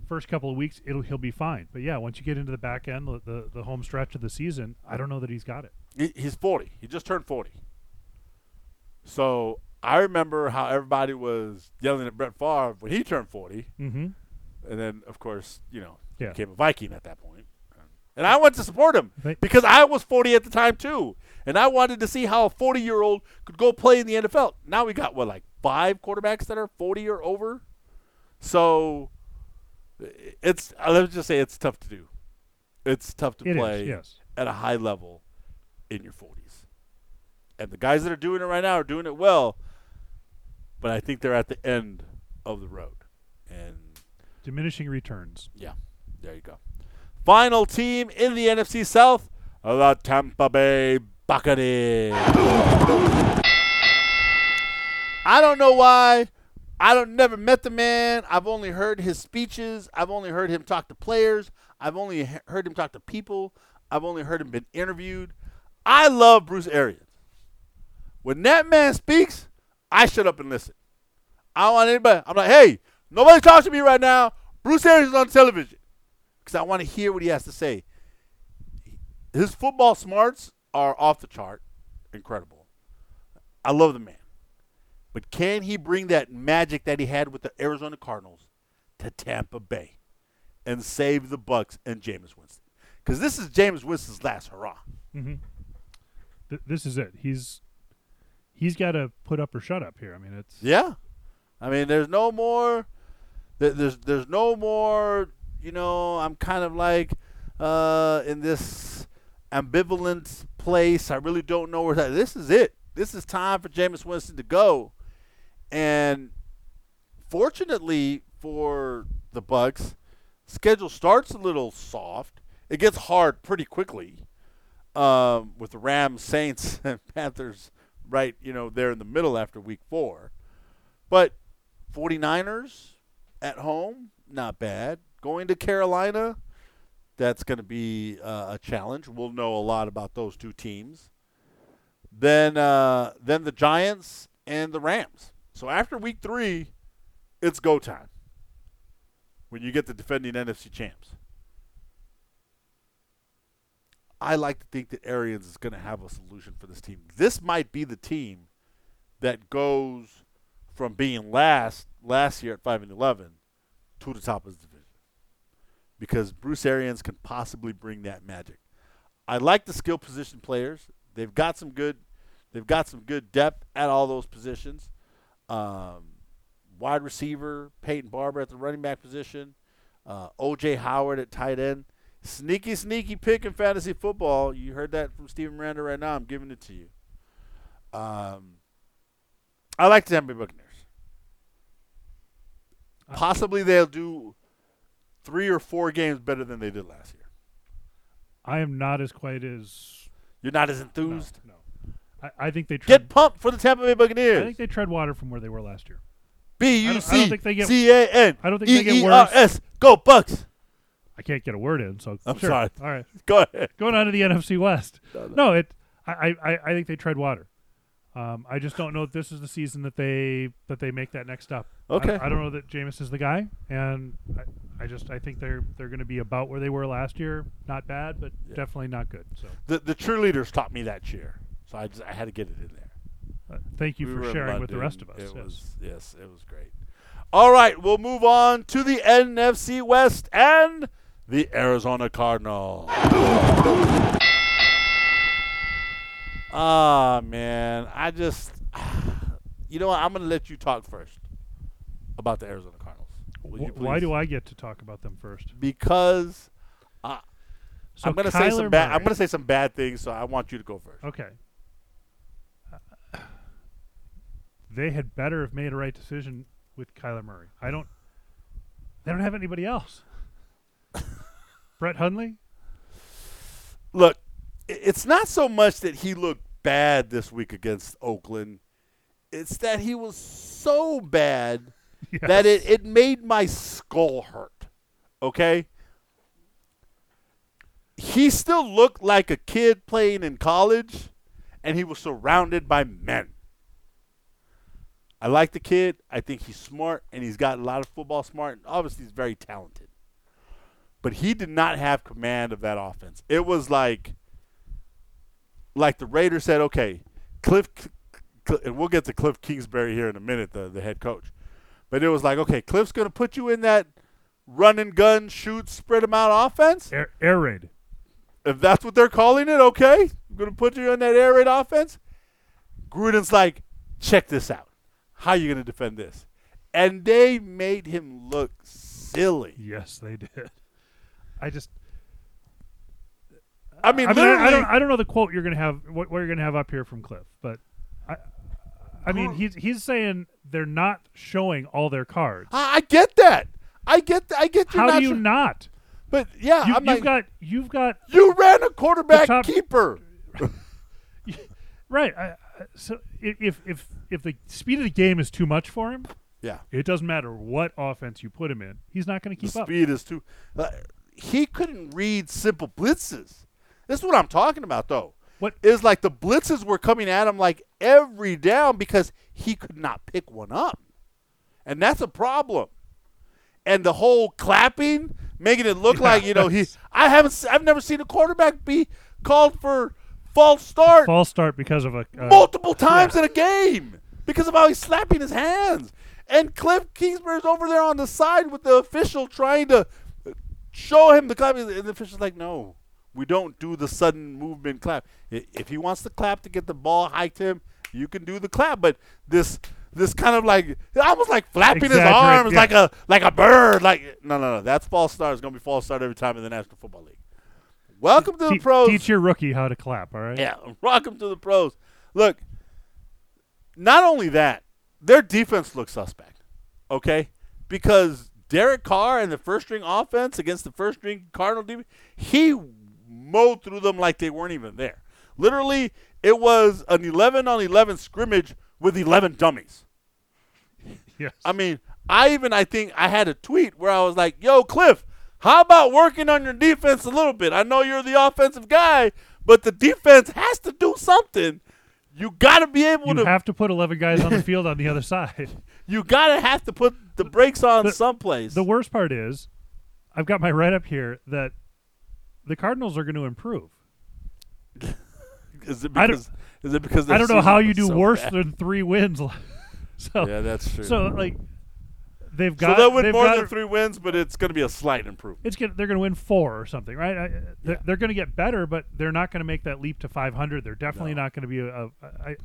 First couple of weeks, it'll he'll be fine. But yeah, once you get into the back end, the the, home stretch of the season, I don't know that he's got it.
He, he's 40. He just turned 40. So I remember how everybody was yelling at Brett Favre when he turned 40,
Mm-hmm.
And then of course you know
Yeah.
became a Viking at that point. And I went to support him because I was 40 at the time too, and I wanted to see how a 40 year old could go play in the NFL. Now we got what like five quarterbacks that are 40 or over, so it's uh, let's just say it's tough to do. It's tough to
It is,
play
yes.
at a high level in your 40s. And the guys that are doing it right now are doing it well, but I think they're at the end of the road. And
Diminishing returns.
yeah, there you go. Final team in the NFC South the Tampa Bay Buccaneers. I don't know why. I don't never met the man. I've only heard his speeches. I've only heard him talk to players. I've only heard him talk to people. I've only heard him been interviewed. I love Bruce Arians. When that man speaks, I shut up and listen. I don't want anybody. I'm like, hey, nobody talk to me right now. Bruce Arians is on television because I want to hear what he has to say. His football smarts are off the chart, incredible. I love the man, but can he bring that magic that he had with the Arizona Cardinals to Tampa Bay and save the Bucks and Jameis Winston? Because this is Jameis Winston's last hurrah. Mm-hmm.
Th- this is it. He's he's got to put up or shut up here. I mean, it's
Yeah, I mean, there's no more. There- There's there's no more. You know, I'm kind of like uh, in this ambivalent place. I really don't know where that. This is it. This is time for Jameis Winston to go, and fortunately for the Bucks, schedule starts a little soft. It gets hard pretty quickly um, with the Rams, Saints, [laughs] and Panthers right, you know, there in the middle after week four. But 49ers at home, not bad. Going to Carolina, that's going to be uh, a challenge. We'll know a lot about those two teams. Then, uh, then the Giants and the Rams. So after week three, it's go time. When you get the defending NFC champs. I like to think that Arians is going to have a solution for this team. This might be the team that goes from being last last year at five and eleven to the top of the division because Bruce Arians can possibly bring that magic. I like the skill position players. They've got some good. They've got some good depth at all those positions. Um, wide receiver Peyton Barber at the running back position. Uh, O.J. Howard at tight end. Sneaky, sneaky pick in fantasy football. You heard that from Steven Miranda right now. I'm giving it to you. Um, I like the Tampa Bay Buccaneers. Possibly they'll do three or four games better than they did last year.
I am not as quite as
You're not as enthused.
no. I, I think they tread,
Get pumped for the Tampa Bay Buccaneers.
I think they tread water from where they were last year.
B U
don't- I don't
C
think they get-
C A N
I don't think they get
E E R S. Go Bucks.
I can't get a word in, so
I'm
sure.
sorry.
All right,
Go ahead.
going on to the NFC West.
No, no.
No, it. I, I, I think they tread water. Um, I just don't know if this is the season that they that they make that next step.
Okay.
I, don't know that Jameis is the guy, and I, I just I think they're they're going to be about where they were last year. Not bad, but definitely not good. So
The the cheerleaders taught me that cheer, so I just I had to get it in there.
uh, thank you
We
for sharing with the rest of us.
It
yes.
was yes, it was great. All right, we'll move on to the NFC West and the Arizona Cardinals. Ah man, I just [sighs] you know what? I'm gonna let you talk first about the Arizona Cardinals.
Why do I get to talk about them first?
Because
So
I'm gonna say some
Kyler
bad. I'm gonna say some bad things, so I want you to go first.
Okay. They had better have made a right decision with Kyler Murray. I don't. They don't have anybody else. [laughs] Brett Hundley.
Look, it's not so much that he looked bad this week against Oakland. It's that he was so bad [laughs] that it, it made my skull hurt. Okay? He still looked like a kid playing in college, and he was surrounded by men. I like the kid. I think he's smart, and he's got a lot of football smart, and obviously he's very talented. But he did not have command of that offense. It was like, like the Raiders said, okay, Cliff, and we'll get to Cliff Kingsbury here in a minute, the, the head coach. But it was like, okay, Cliff's going to put you in that run and gun, shoot, spread them out offense.
Air, air raid.
If that's what they're calling it, okay, I'm going to put you in that air raid offense. Gruden's like, check this out. How are you going to defend this? And they made him look silly.
Yes, they did. I just.
I mean,
I, mean, I, I don't. I don't know the quote you're gonna have. What, what you're gonna have up here from Cliff, but I. I mean, he's he's saying they're not showing all their cards.
I I get that. I get. th- I get. You're
How
not
do you not?
But yeah,
You,
I'm
you've
like,
got you've got
you ran a quarterback
top-
keeper. [laughs]
right. I, I- so i- if if if the speed of the game is too much for him,
Yeah,
it doesn't matter what offense you put him in. He's not going to keep up.
speed is too. Uh, he couldn't read simple blitzes. This is what I'm talking about, though.
What-
is like the blitzes were coming at him like every down because he could not pick one up, and that's a problem. And the whole clapping, making it look [laughs]
Yeah,
like you know he. I haven't. I've never seen a quarterback be called for false start
False start because of a uh,
multiple times in a game because of how he's slapping his hands. And Cliff Kingsbury's over there on the side with the official trying to show him the clap. And the official's like, no, we don't do the sudden movement clap. If he wants to clap to get the ball hiked to him, you can do the clap. But this this kind of like almost like flapping his arms
yeah.
like a like a bird. Like no no no, that's false start. It's gonna be false start every time in the National Football League. Welcome to the
te-
pros.
teach your rookie how to clap. All right.
Yeah, [laughs] welcome to the pros. Look, not only that, their defense looks suspect. Okay, because Derek Carr and the first string offense against the first string Cardinal defense, he mowed through them like they weren't even there. Literally, it was an 11 on 11 scrimmage with 11 dummies. [laughs]
Yes.
I mean, I even I think I had a tweet where I was like, "Yo, Cliff, how about working on your defense a little bit? I know you're the offensive guy, but the defense has to do something. You got to be able
you
to.
have to put 11 guys on the [laughs] field on the other side.
you got to have to put the brakes on
The-
someplace.
The worst part is, I've got my write up here that the Cardinals are going to improve. [laughs]
is it because? Is it because
I don't know how you do
so
worse
bad?
than three wins. [laughs] so,
Yeah, that's true.
so like they've got So
they'll win more
got
than three wins, but it's going to be a slight improvement.
It's gonna, they're going to win four or something, right? I, they're, they're going to get better, but they're not going to make that leap to 500. They're definitely
No.
not going to be a. a I,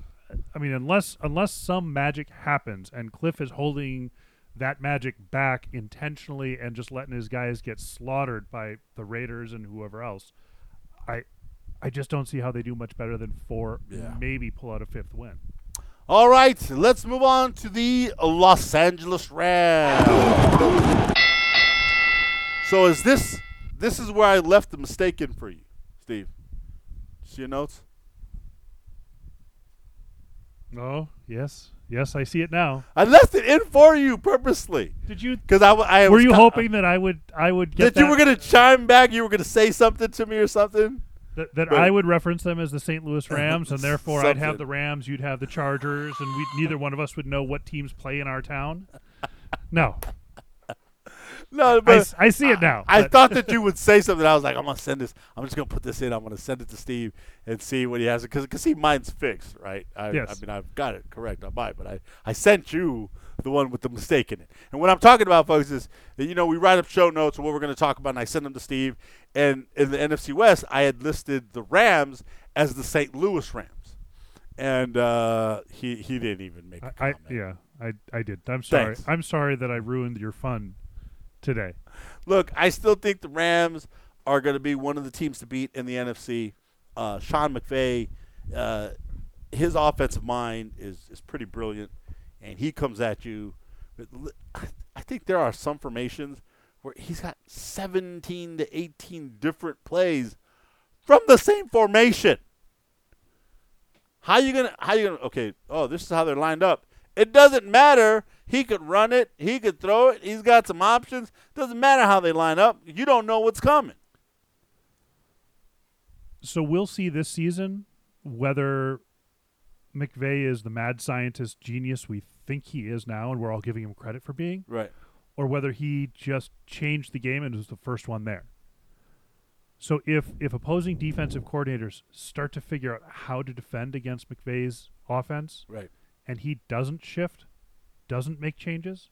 I mean, unless unless some magic happens and Cliff is holding that magic back intentionally and just letting his guys get slaughtered by the Raiders and whoever else, I I just don't see how they do much better than four.
Yeah.
Maybe pull out a fifth win.
All right, let's move on to the Los Angeles Rams. So is this this is where I left the mistake in for you, Steve? See your notes?
Oh yes, yes, I see it now.
I left it in for you purposely
Did you?
because I, I
Were you hoping that I would I would get
that you were gonna chime back? You were gonna say something to me or something?
that, that
But-
I would reference them as the St. Louis [laughs] Rams, and therefore I'd have the Rams, you'd have the Chargers, and we neither one of us would know what teams play in our town. No,
No,
I,
but
s- I see it now.
I
but-
thought that you would say something. I was like, I'm gonna send this. I'm just gonna put this in. I'm gonna send it to Steve and see what he has. Because because see, mine's fixed, right? I,
Yes.
I mean, I've got it correct on mine, but I I sent you the one with the mistake in it. And what I'm talking about, folks, is that, you know we write up show notes of what we're gonna talk about, and I send them to Steve. And in the NFC West, I had listed the Rams as the St. Louis Rams, and uh, he he didn't even make a
I, I
comment.
yeah, I I did. I'm sorry.
Thanks.
I'm sorry that I ruined your fun today.
Look, I still think the Rams are going to be one of the teams to beat in the NFC. Uh, Sean McVay, uh, his offensive mind is, is pretty brilliant, and he comes at you. I think there are some formations where he's got 17 to 18 different plays from the same formation. How you gonna? How you gonna? Okay. Oh, this is how they're lined up. It doesn't matter. He could run it. He could throw it. He's got some options. Doesn't matter how they line up. You don't know what's coming.
So we'll see this season whether McVay is the mad scientist genius we think he is now, and we're all giving him credit for being,
Right.
or whether he just changed the game and was the first one there. So if if opposing defensive coordinators start to figure out how to defend against McVay's offense,
Right.
and he doesn't shift, doesn't make changes,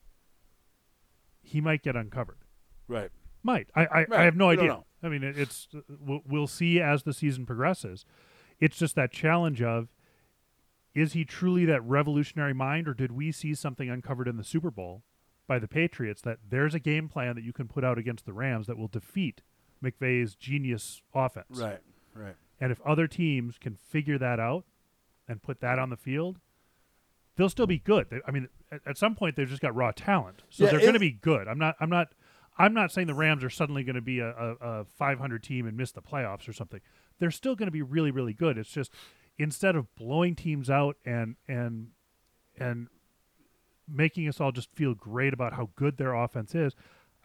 he might get uncovered.
Right.
Might I? I, I have no
We
idea. I mean, it, it's we'll, we'll see as the season progresses. It's just that challenge of is he truly that revolutionary mind, or did we see something uncovered in the Super Bowl by the Patriots that there's a game plan that you can put out against the Rams that will defeat McVay's genius offense?
Right. Right.
And if other teams can figure that out and put that on the field, they'll still be good. They, I mean, at, at some point they've just got raw talent, so
Yeah,
they're going to be good. I'm not. I'm not. I'm not saying the Rams are suddenly going to be a, a, a 500 team and miss the playoffs or something. They're still going to be really, really good. It's just instead of blowing teams out and and and making us all just feel great about how good their offense is,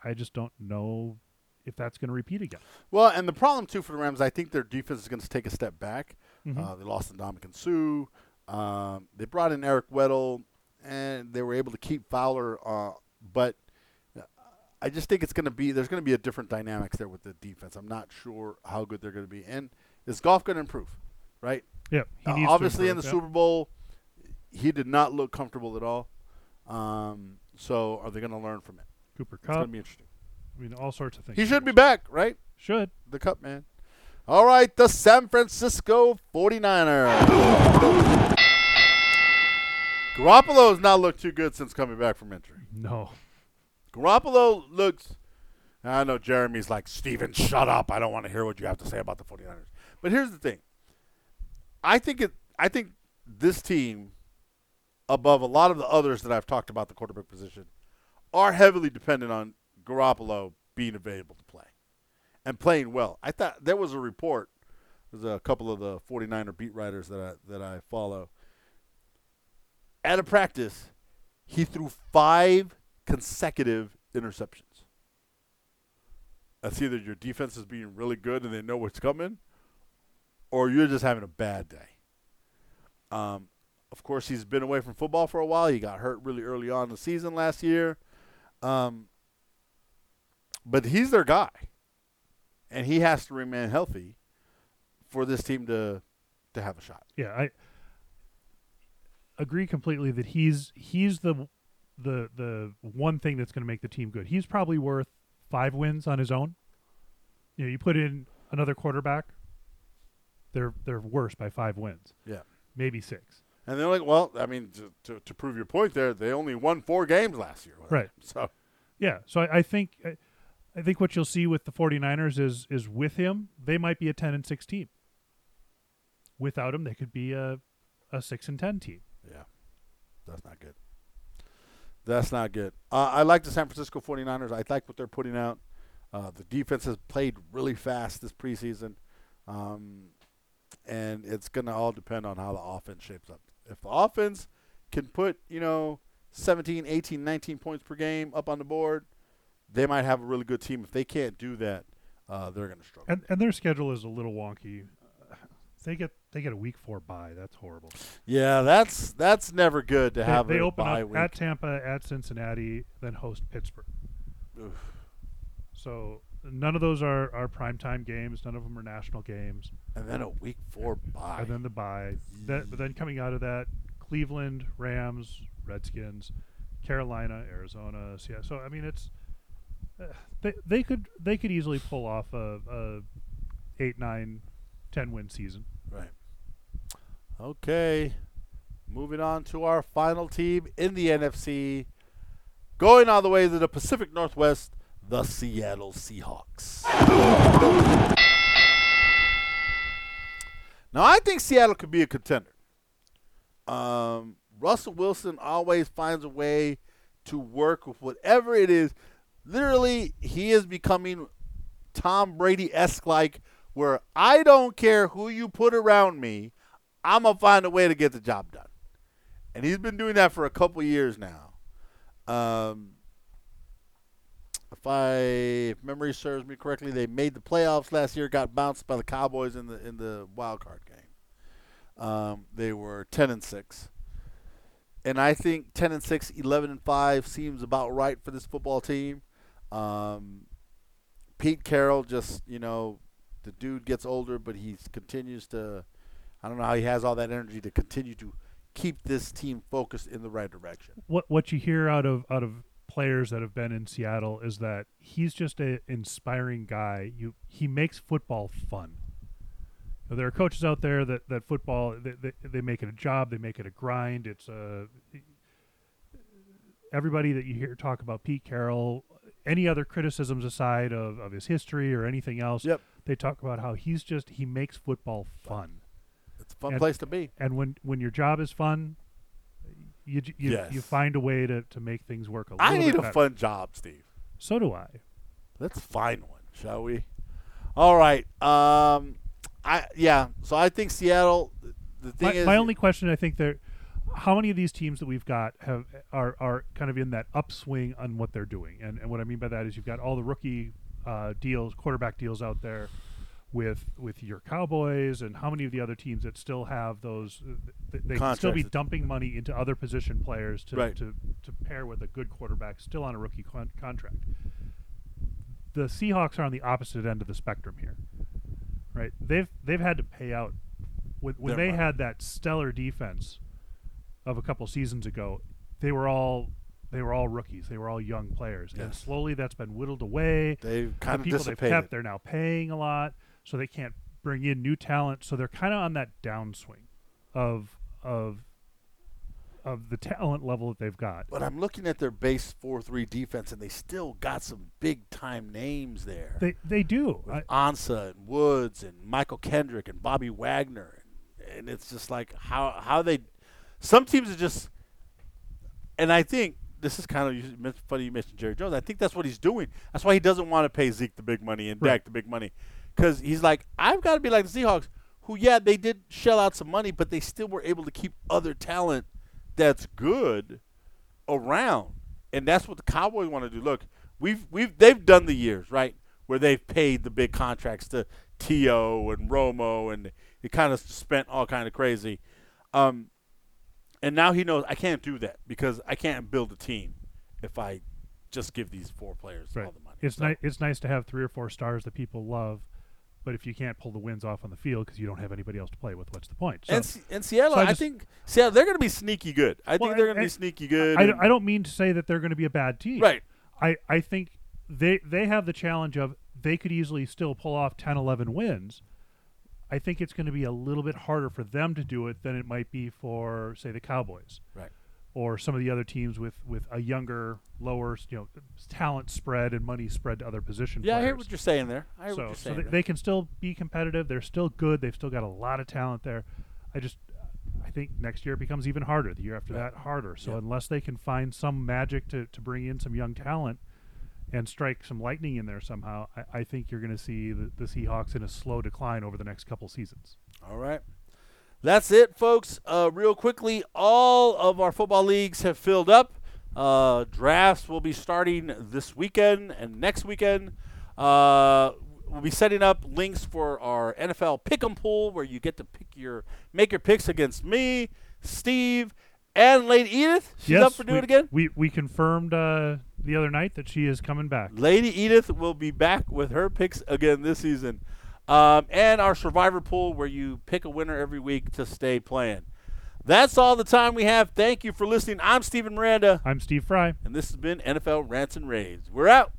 I just don't know if that's going to repeat again.
Well, and the problem too for the Rams, I think their defense is going to take a step back.
Mhm.
Uh, they lost Ndamukong Suh. Um, they brought in Eric Weddle, and they were able to keep Fowler. Uh, but uh, I just think it's going to be there's going to be a different dynamics there with the defense. I'm not sure how good they're going to be. And is Goff going to improve? Right.
Yeah, he
Uh,
needs to
obviously, in the
improve, yeah.
Super Bowl, he did not look comfortable at all. Um, so, are they going to learn from it?
Cooper Kupp.
It's going to be interesting.
I mean, all sorts of things.
He should be back, right?
Should.
The Kupp man. All right, the San Francisco 49ers. Garoppolo's not looked too good since coming back from injury.
No.
Garoppolo looks. I know Jeremy's like, Steven, shut up. I don't want to hear what you have to say about the 49ers. But here's the thing. I think it. I think this team, above a lot of the others that I've talked about the quarterback position, are heavily dependent on Garoppolo being available to play and playing well. I thought there was a report. There's a couple of the 49er beat writers that I that I follow. At a practice, he threw five consecutive interceptions. That's either your defense is being really good and they know what's coming, or you're just having a bad day. Um, of course, he's been away from football for a while. He got hurt really early on in the season last year. Um, but he's their guy, and he has to remain healthy for this team to to have a shot.
Yeah, I agree completely that he's he's the the the one thing that's going to make the team good. He's probably worth five wins on his own. You know, you put in another quarterback, they're they're worse by five wins,
Yeah.
maybe six.
And they're like, well, I mean, to, to, to prove your point there, they only won four games last year.
Right. [laughs]
So,
Yeah, so I, I think I, I think what you'll see with the 49ers is is with him, they might be a 10 and 6 team. Without him, they could be a a 6 and 10 team.
Yeah, that's not good. That's not good. Uh, I like the San Francisco 49ers. I like what they're putting out. Uh, the defense has played really fast this preseason. Um, and it's going to all depend on how the offense shapes up. If the offense can put, you know, 17, 18, 19 points per game up on the board, they might have a really good team. If they can't do that, uh, they're going to struggle.
And and their schedule is a little wonky. They get they get a week 4 bye. That's horrible.
Yeah, that's that's never good to
They,
have
they
a
open
bye
up
week.
at Tampa, at Cincinnati, then host Pittsburgh.
Oof.
So none of those are are primetime games. None of them are national games.
and then a week four bye.
And then the bye. That, but then coming out of that, Cleveland, Rams, Redskins, Carolina, Arizona, Seattle. So I mean, it's uh, they they could they could easily pull off a, a eight, nine, ten win season.
Okay. Moving on to our final team in the NFC. Going all the way to the Pacific Northwest, the Seattle Seahawks. Now, I think Seattle could be a contender. Um, Russell Wilson always finds a way to work with whatever it is. Literally, he is becoming Tom Brady esque like, where I don't care who you put around me, I'm to find a way to get the job done. And he's been doing that for a couple years now. Um, if I if memory serves me correctly, they made the playoffs last year, got bounced by the Cowboys in the in the wild card game. Um, they were 10 and 6. And I think 10 and 6, 11 and 5 seems about right for this football team. Um, Pete Carroll just, you know, the dude gets older, but he continues to I don't know how he has all that energy to continue to keep this team focused in the right direction.
What what you hear out of out of players that have been in Seattle is that he's just an inspiring guy. You he makes football fun. Now, there are coaches out there that that football they, they, they make it a job, they make it a grind. It's a everybody that you hear talk about Pete Carroll, any other criticisms aside of, of his history or anything else,
Yep.
they talk about how he's just he makes football fun.
It's a fun
And-
place to be.
And when when your job is fun, you you,
Yes.
you find a way to, to make things work a little bit.
I need a
better.
fun job, Steve.
So do I.
Let's find one, shall we? All right. Um, I yeah. So I think Seattle. The thing
My,
is,
my only question, I think, there, how many of these teams that we've got have are are kind of in that upswing on what they're doing, and and what I mean by that is you've got all the rookie uh, deals, quarterback deals out there. With with your Cowboys and how many of the other teams that still have those, uh, th- they can still be dumping money into other position players to
Right.
to, to pair with a good quarterback still on a rookie con- contract. The Seahawks are on the opposite end of the spectrum here, right? They've they've had to pay out when, when they
money.
had that stellar defense of a couple seasons ago. They were all they were all rookies. They were all young players, and
Yes.
slowly that's been whittled away.
they've
The
kind of
people they've kept, they're now paying a lot, so they can't bring in new talent. So they're kind of on that downswing of of of the talent level that they've got.
But I'm looking at their base four-three defense, and they still got some big-time names there.
They they do. I,
Ansah and Woods and Mychal Kendrick and Bobby Wagner, and, and it's just like how how they. Some teams are just, and I think this is kind of you funny. You mentioned Jerry Jones. I think that's what he's doing. That's why he doesn't want to pay Zeke the big money and
Right.
Dak the big money, because he's like, I've got to be like the Seahawks, who yeah they did shell out some money, but they still were able to keep other talent that's good around, and that's what the Cowboys want to do. Look, we've we've they've done the years right where they've paid the big contracts to T.O. and Romo, and it kind of spent all kind of crazy. Um, and now he knows I can't do that because I can't build a team if I just give these four players
Right.
all the money.
It's
So-
nice. It's nice to have three or four stars that people love, but if you can't pull the wins off on the field because you don't have anybody else to play with, what's the point? So
and, Se- and Seattle,
so I
I, think Seattle, they're going to be sneaky good. I
Well,
think they're going to be sneaky good.
I, I don't mean to say that they're going to be a bad team.
right.
I, I think they they have the challenge of they could easily still pull off 10, 11 wins. I think it's going to be a little bit harder for them to do it than it might be for, say, the Cowboys
Right.
Or some of the other teams with, with a younger, lower, you know, talent spread and money spread to other position
Yeah, I hear what you're saying there. I hear
so
what you're
so they, they can still be competitive. They're still good. They've still got a lot of talent there. I just I think next year it becomes even harder. The year after
Right.
that harder. So
Yeah.
unless they can find some magic to, to bring in some young talent and strike some lightning in there somehow, I, I think you're going to see the, the Seahawks in a slow decline over the next couple seasons.
All right. That's it, folks. Uh, real quickly, all of our football leagues have filled up. Uh, drafts will be starting this weekend and next weekend. Uh, we'll be setting up links for our NFL Pick'em pool, where you get to pick your make your picks against me, Steve, and Lady Edith. She's
yes,
up for doing
we,
it again.
We we confirmed uh, the other night that she is coming back.
Lady Edith will be back with her picks again this season. Um, and our survivor pool where you pick a winner every week to stay playing. That's all the time we have. Thank you for listening. I'm Stephen Miranda,
I'm Steve Fry.
and this has been NFL Rants and Raves. We're out.